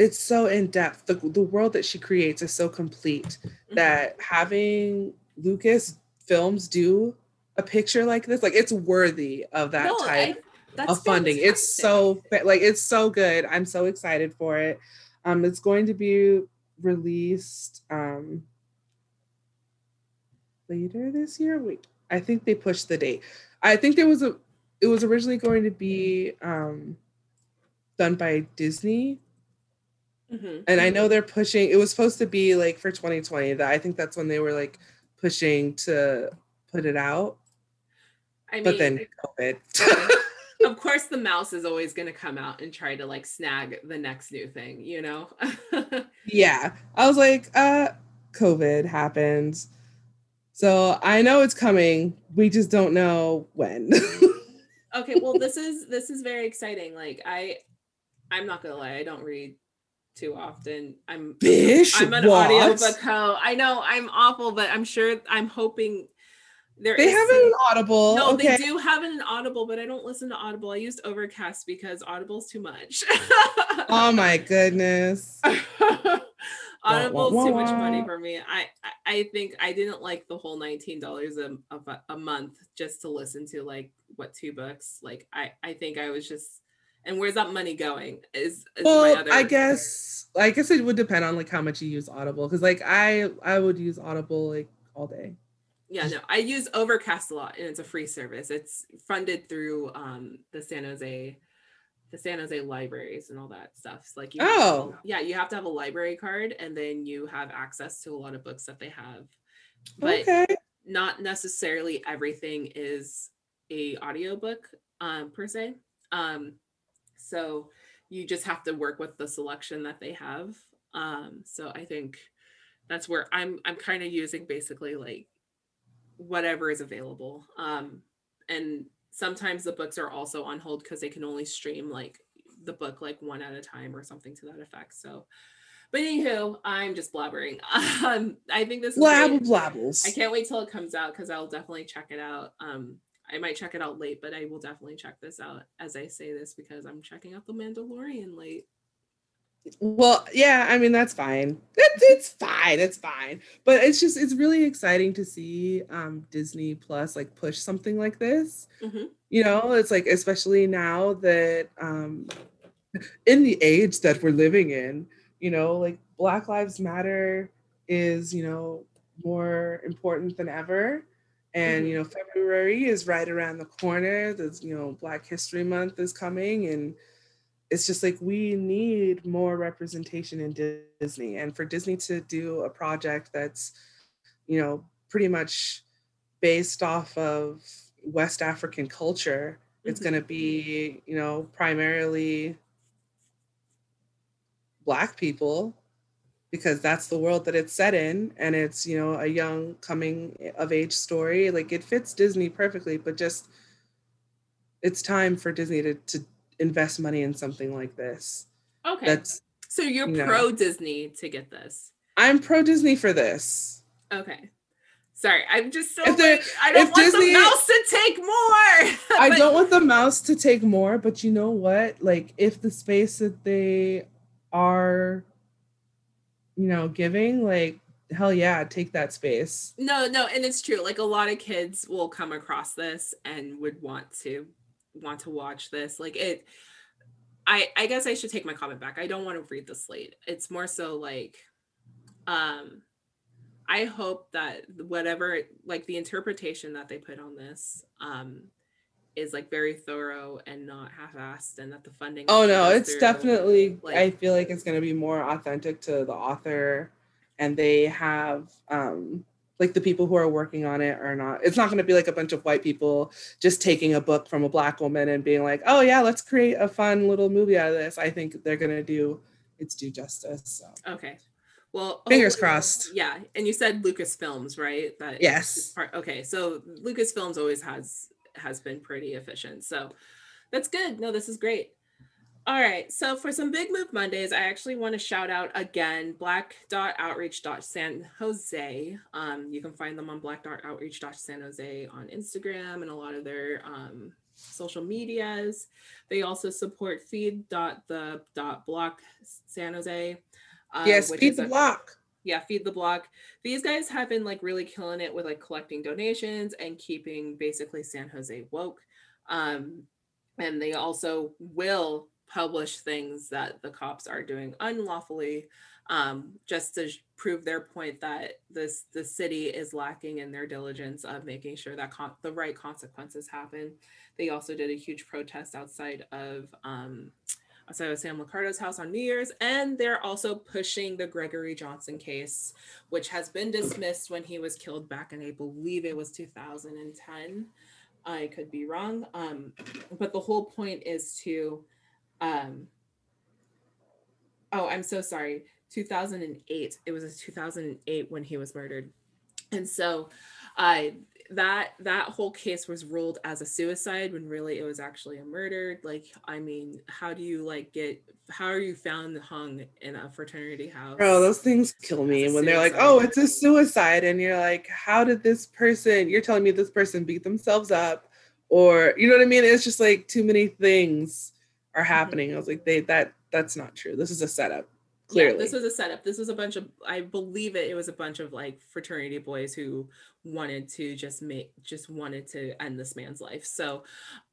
it's so in depth. The, the world that she creates is so complete mm-hmm. that having Lucas films do a picture like this, like it's worthy of that no, type I, of funding. Fantastic. It's so like it's so good. I'm so excited for it. Um, it's going to be released um later this year. Wait, I think they pushed the date. I think there was a it was originally going to be um done by Disney Mm-hmm. And I know they're pushing, it was supposed to be like for 2020, that I think that's when they were like pushing to put it out. I mean, but then COVID. of course, the mouse is always going to come out and try to like snag the next new thing, you know? yeah. I was like, uh, COVID happened. So I know it's coming. We just don't know when. okay, well, this is this is very exciting. Like I I'm not gonna lie, I don't read too often. I'm Bish, I'm an what? audiobook hoe. I know I'm awful, but I'm sure I'm hoping there they have an audible. No, okay. they do have an Audible, but I don't listen to Audible. I used Overcast because Audible's too much. Oh my goodness. Audible's wah, too much money for me. I I- I think I didn't like the whole nineteen dollars a, a a month just to listen to like what two books. Like I I think I was just and where's that money going? Is, is my Well, other I guess I guess it would depend on like how much you use Audible because like I I would use Audible like all day. yeah no I use Overcast a lot and it's a free service. It's funded through um the San Jose the San Jose libraries and all that stuff. It's like you have to have Oh. yeah, you have to have a library card and then you have access to a lot of books that they have. But okay. not necessarily everything is a audiobook um per se. Um so you just have to work with the selection that they have. Um so I think that's where I'm I'm kind of using basically like whatever is available. Um and sometimes the books are also on hold because they can only stream like the book like one at a time or something to that effect. So but anywho, I'm just blabbering. Um, I think this is. Blabble blabbles. I can't wait till it comes out because I'll definitely check it out. Um, I might check it out late, but I will definitely check this out as I say this because I'm checking out The Mandalorian late. Well, yeah, I mean that's fine. It's, it's fine. It's fine. But it's just it's really exciting to see um Disney Plus like push something like this. Mhm. You know, it's like especially now that um in the age that we're living in, you know, like Black Lives Matter is, you know, more important than ever. And you know, February is right around the corner. There's, you know, Black History Month is coming and it's just like we need more representation in Disney and for Disney to do a project that's you know pretty much based off of West African culture it's Mhm. going to be you know primarily black people because that's the world that it's set in and it's you know a young coming of age story like it fits Disney perfectly but just it's time for Disney to, to invest money in something like this Okay. that's so you're you know. pro Disney to get this. i'm pro disney for this Okay. Sorry, I'm just so like, I don't want Disney- the mouse to take more. i don't want the mouse to take more but you know what like if the space that they are you know giving like hell yeah take that space No, no, and it's true. Like a lot of kids will come across this and would want to want to watch this. Like it I I guess I should take my comment back. I don't want to read the slate. It's more so like um I hope that whatever like the interpretation that they put on this um is like very thorough and not half-assed and that the funding oh no it's through, definitely like- i feel like it's going to be more authentic to the author and they have um like the people who are working on it are not it's not going to be like a bunch of white people just taking a book from a black woman and being like oh yeah let's create a fun little movie out of this i think they're going to do its due justice so Okay. Well, Fingers crossed. Yeah, and you said Lucasfilms, right? That Yes. part- okay, so Lucasfilms always has has been pretty efficient, so that's good. No, this is great. All right, so for some big move Mondays, I actually want to shout out again black.outreach.san Jose. Um, you can find them on black.outreach.san Jose on Instagram and a lot of their um, social medias. They also support feed.the.block San Jose. um, yes feed the block yeah feed the block. These guys have been like really killing it with like collecting donations and keeping basically san jose woke um and they also will publish things that the cops are doing unlawfully um just to prove their point that this the city is lacking in their diligence of making sure that con- the right consequences happen. They also did a huge protest outside of um of Sam Liccardo's house on New Year's, and they're also pushing the Gregory Johnson case, which has been dismissed when he was killed back in, I believe it was 2010. I could be wrong. Um, but the whole point is to, um, oh, I'm so sorry. 2008. It was 2008 when he was murdered, and so, uh, that that whole case was ruled as a suicide when really it was actually a murder like i mean how do you like get how are you found hung in a fraternity house Bro, those things kill me when they're like, oh, it's a suicide. And you're like, how did this person, you're telling me this person beat themselves up? Or, you know what I mean? It's just like too many things are mm-hmm. happening. I was like, they, that, that's not true. This is a setup. Clearly. Yeah, this was a setup. This was a bunch of, I believe it, it was a bunch of like fraternity boys who wanted to just make, just wanted to end this man's life. So,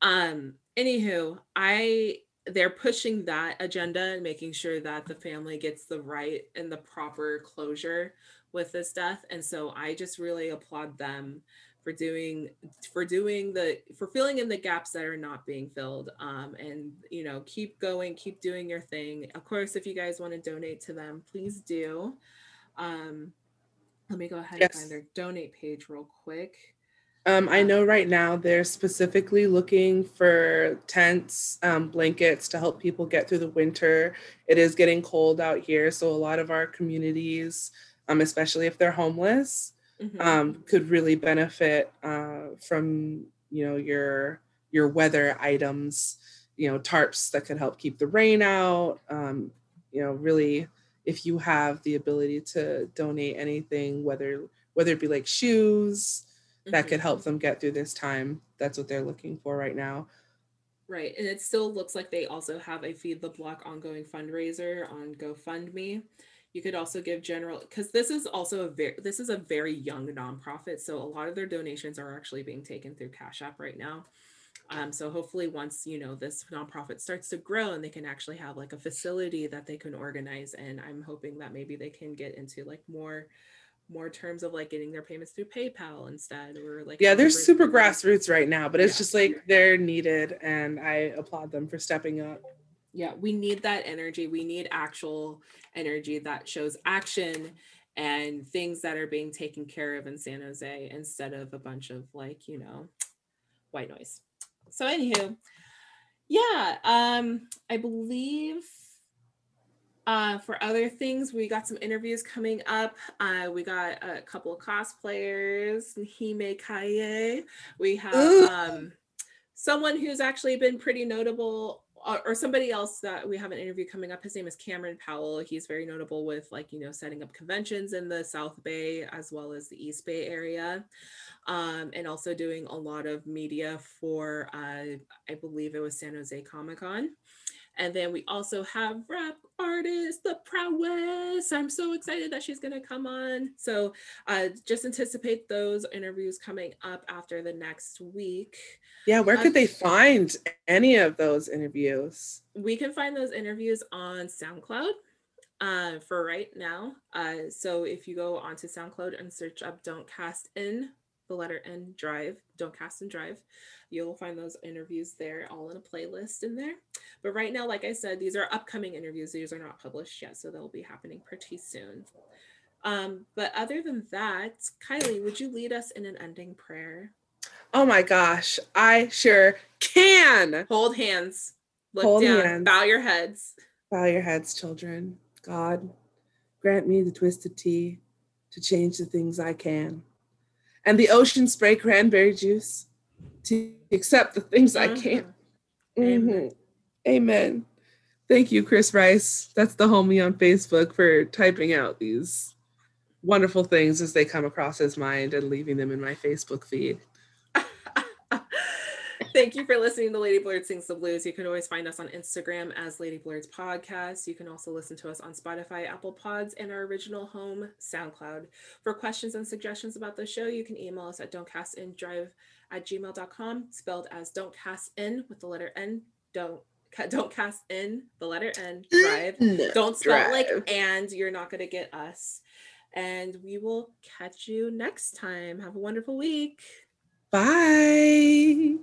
um, anywho, I, they're pushing that agenda and making sure that the family gets the right and the proper closure with this death. And so I just really applaud them for doing for doing the for filling in the gaps that are not being filled um, and you know keep going keep doing your thing of course if you guys want to donate to them please do um, let me go ahead yes. and find their donate page real quick um, I know right now they're specifically looking for tents, um, blankets to help people get through the winter. It is getting cold out here, so a lot of our communities, um, especially if they're homeless, mm-hmm. um, could really benefit uh, from you know your your weather items you know tarps that could help keep the rain out um, you know really if you have the ability to donate anything whether whether it be like shoes mm-hmm. that could help them get through this time that's what they're looking for right now right and it still looks like they also have a feed the block ongoing fundraiser on gofundme you could also give general because this is also a very this is a very young nonprofit. So a lot of their donations are actually being taken through Cash App right now. Um, so hopefully once you know this nonprofit starts to grow and they can actually have like a facility that they can organize and I'm hoping that maybe they can get into like more more terms of like getting their payments through PayPal instead or like yeah they're super grassroots right now but it's yeah. just like they're needed and I applaud them for stepping up. Yeah we need that energy. We need actual energy that shows action and things that are being taken care of in san jose instead of a bunch of like you know white noise so anywho yeah um i believe uh, for other things, we got some interviews coming up. Uh, we got a couple of cosplayers, Hime Kaye. We have um, someone who's actually been pretty notable or somebody else that we have an interview coming up. His name is Cameron Powell. He's very notable with like, you know, setting up conventions in the South Bay as well as the East Bay area. Um, and also doing a lot of media for, uh, I believe it was San Jose Comic Con. And then we also have rap artist, the prowess. I'm so excited that she's going to come on. So uh, just anticipate those interviews coming up after the next week. Yeah, where could uh, they find any of those interviews? We can find those interviews on SoundCloud uh, for right now. Uh, so if you go onto SoundCloud and search up Don't Cast In, the letter N Drive, Don't Cast and Drive, You'll find those interviews there all in a playlist in there. But right now, like I said, these are upcoming interviews. These are not published yet, so they'll be happening pretty soon. Um, but other than that, Kylie, would you lead us in an ending prayer? Oh my gosh, I sure can. Hold hands. Look Hold down. Hands. Bow your heads. Bow your heads, children. God, grant me the twisted tea to change the things I can. And the ocean spray cranberry juice to accept the things mm-hmm. I can't. Mm-hmm. Amen. Amen. Thank you, Chris Rice. That's the homie on Facebook for typing out these wonderful things as they come across his mind and leaving them in my Facebook feed. Thank you for listening to Lady Blurred Sings the Blues. You can always find us on Instagram as Lady Blurred's Podcast. You can also listen to us on Spotify, Apple Pods, and our original home, SoundCloud. For questions and suggestions about the show, you can email us at don'tcastindrive at gmail.com, spelled as don't cast in with the letter N. Don't don't cast in the letter N drive. No, don't spell drive. like and you're not gonna get us. And we will catch you next time. Have a wonderful week. Bye.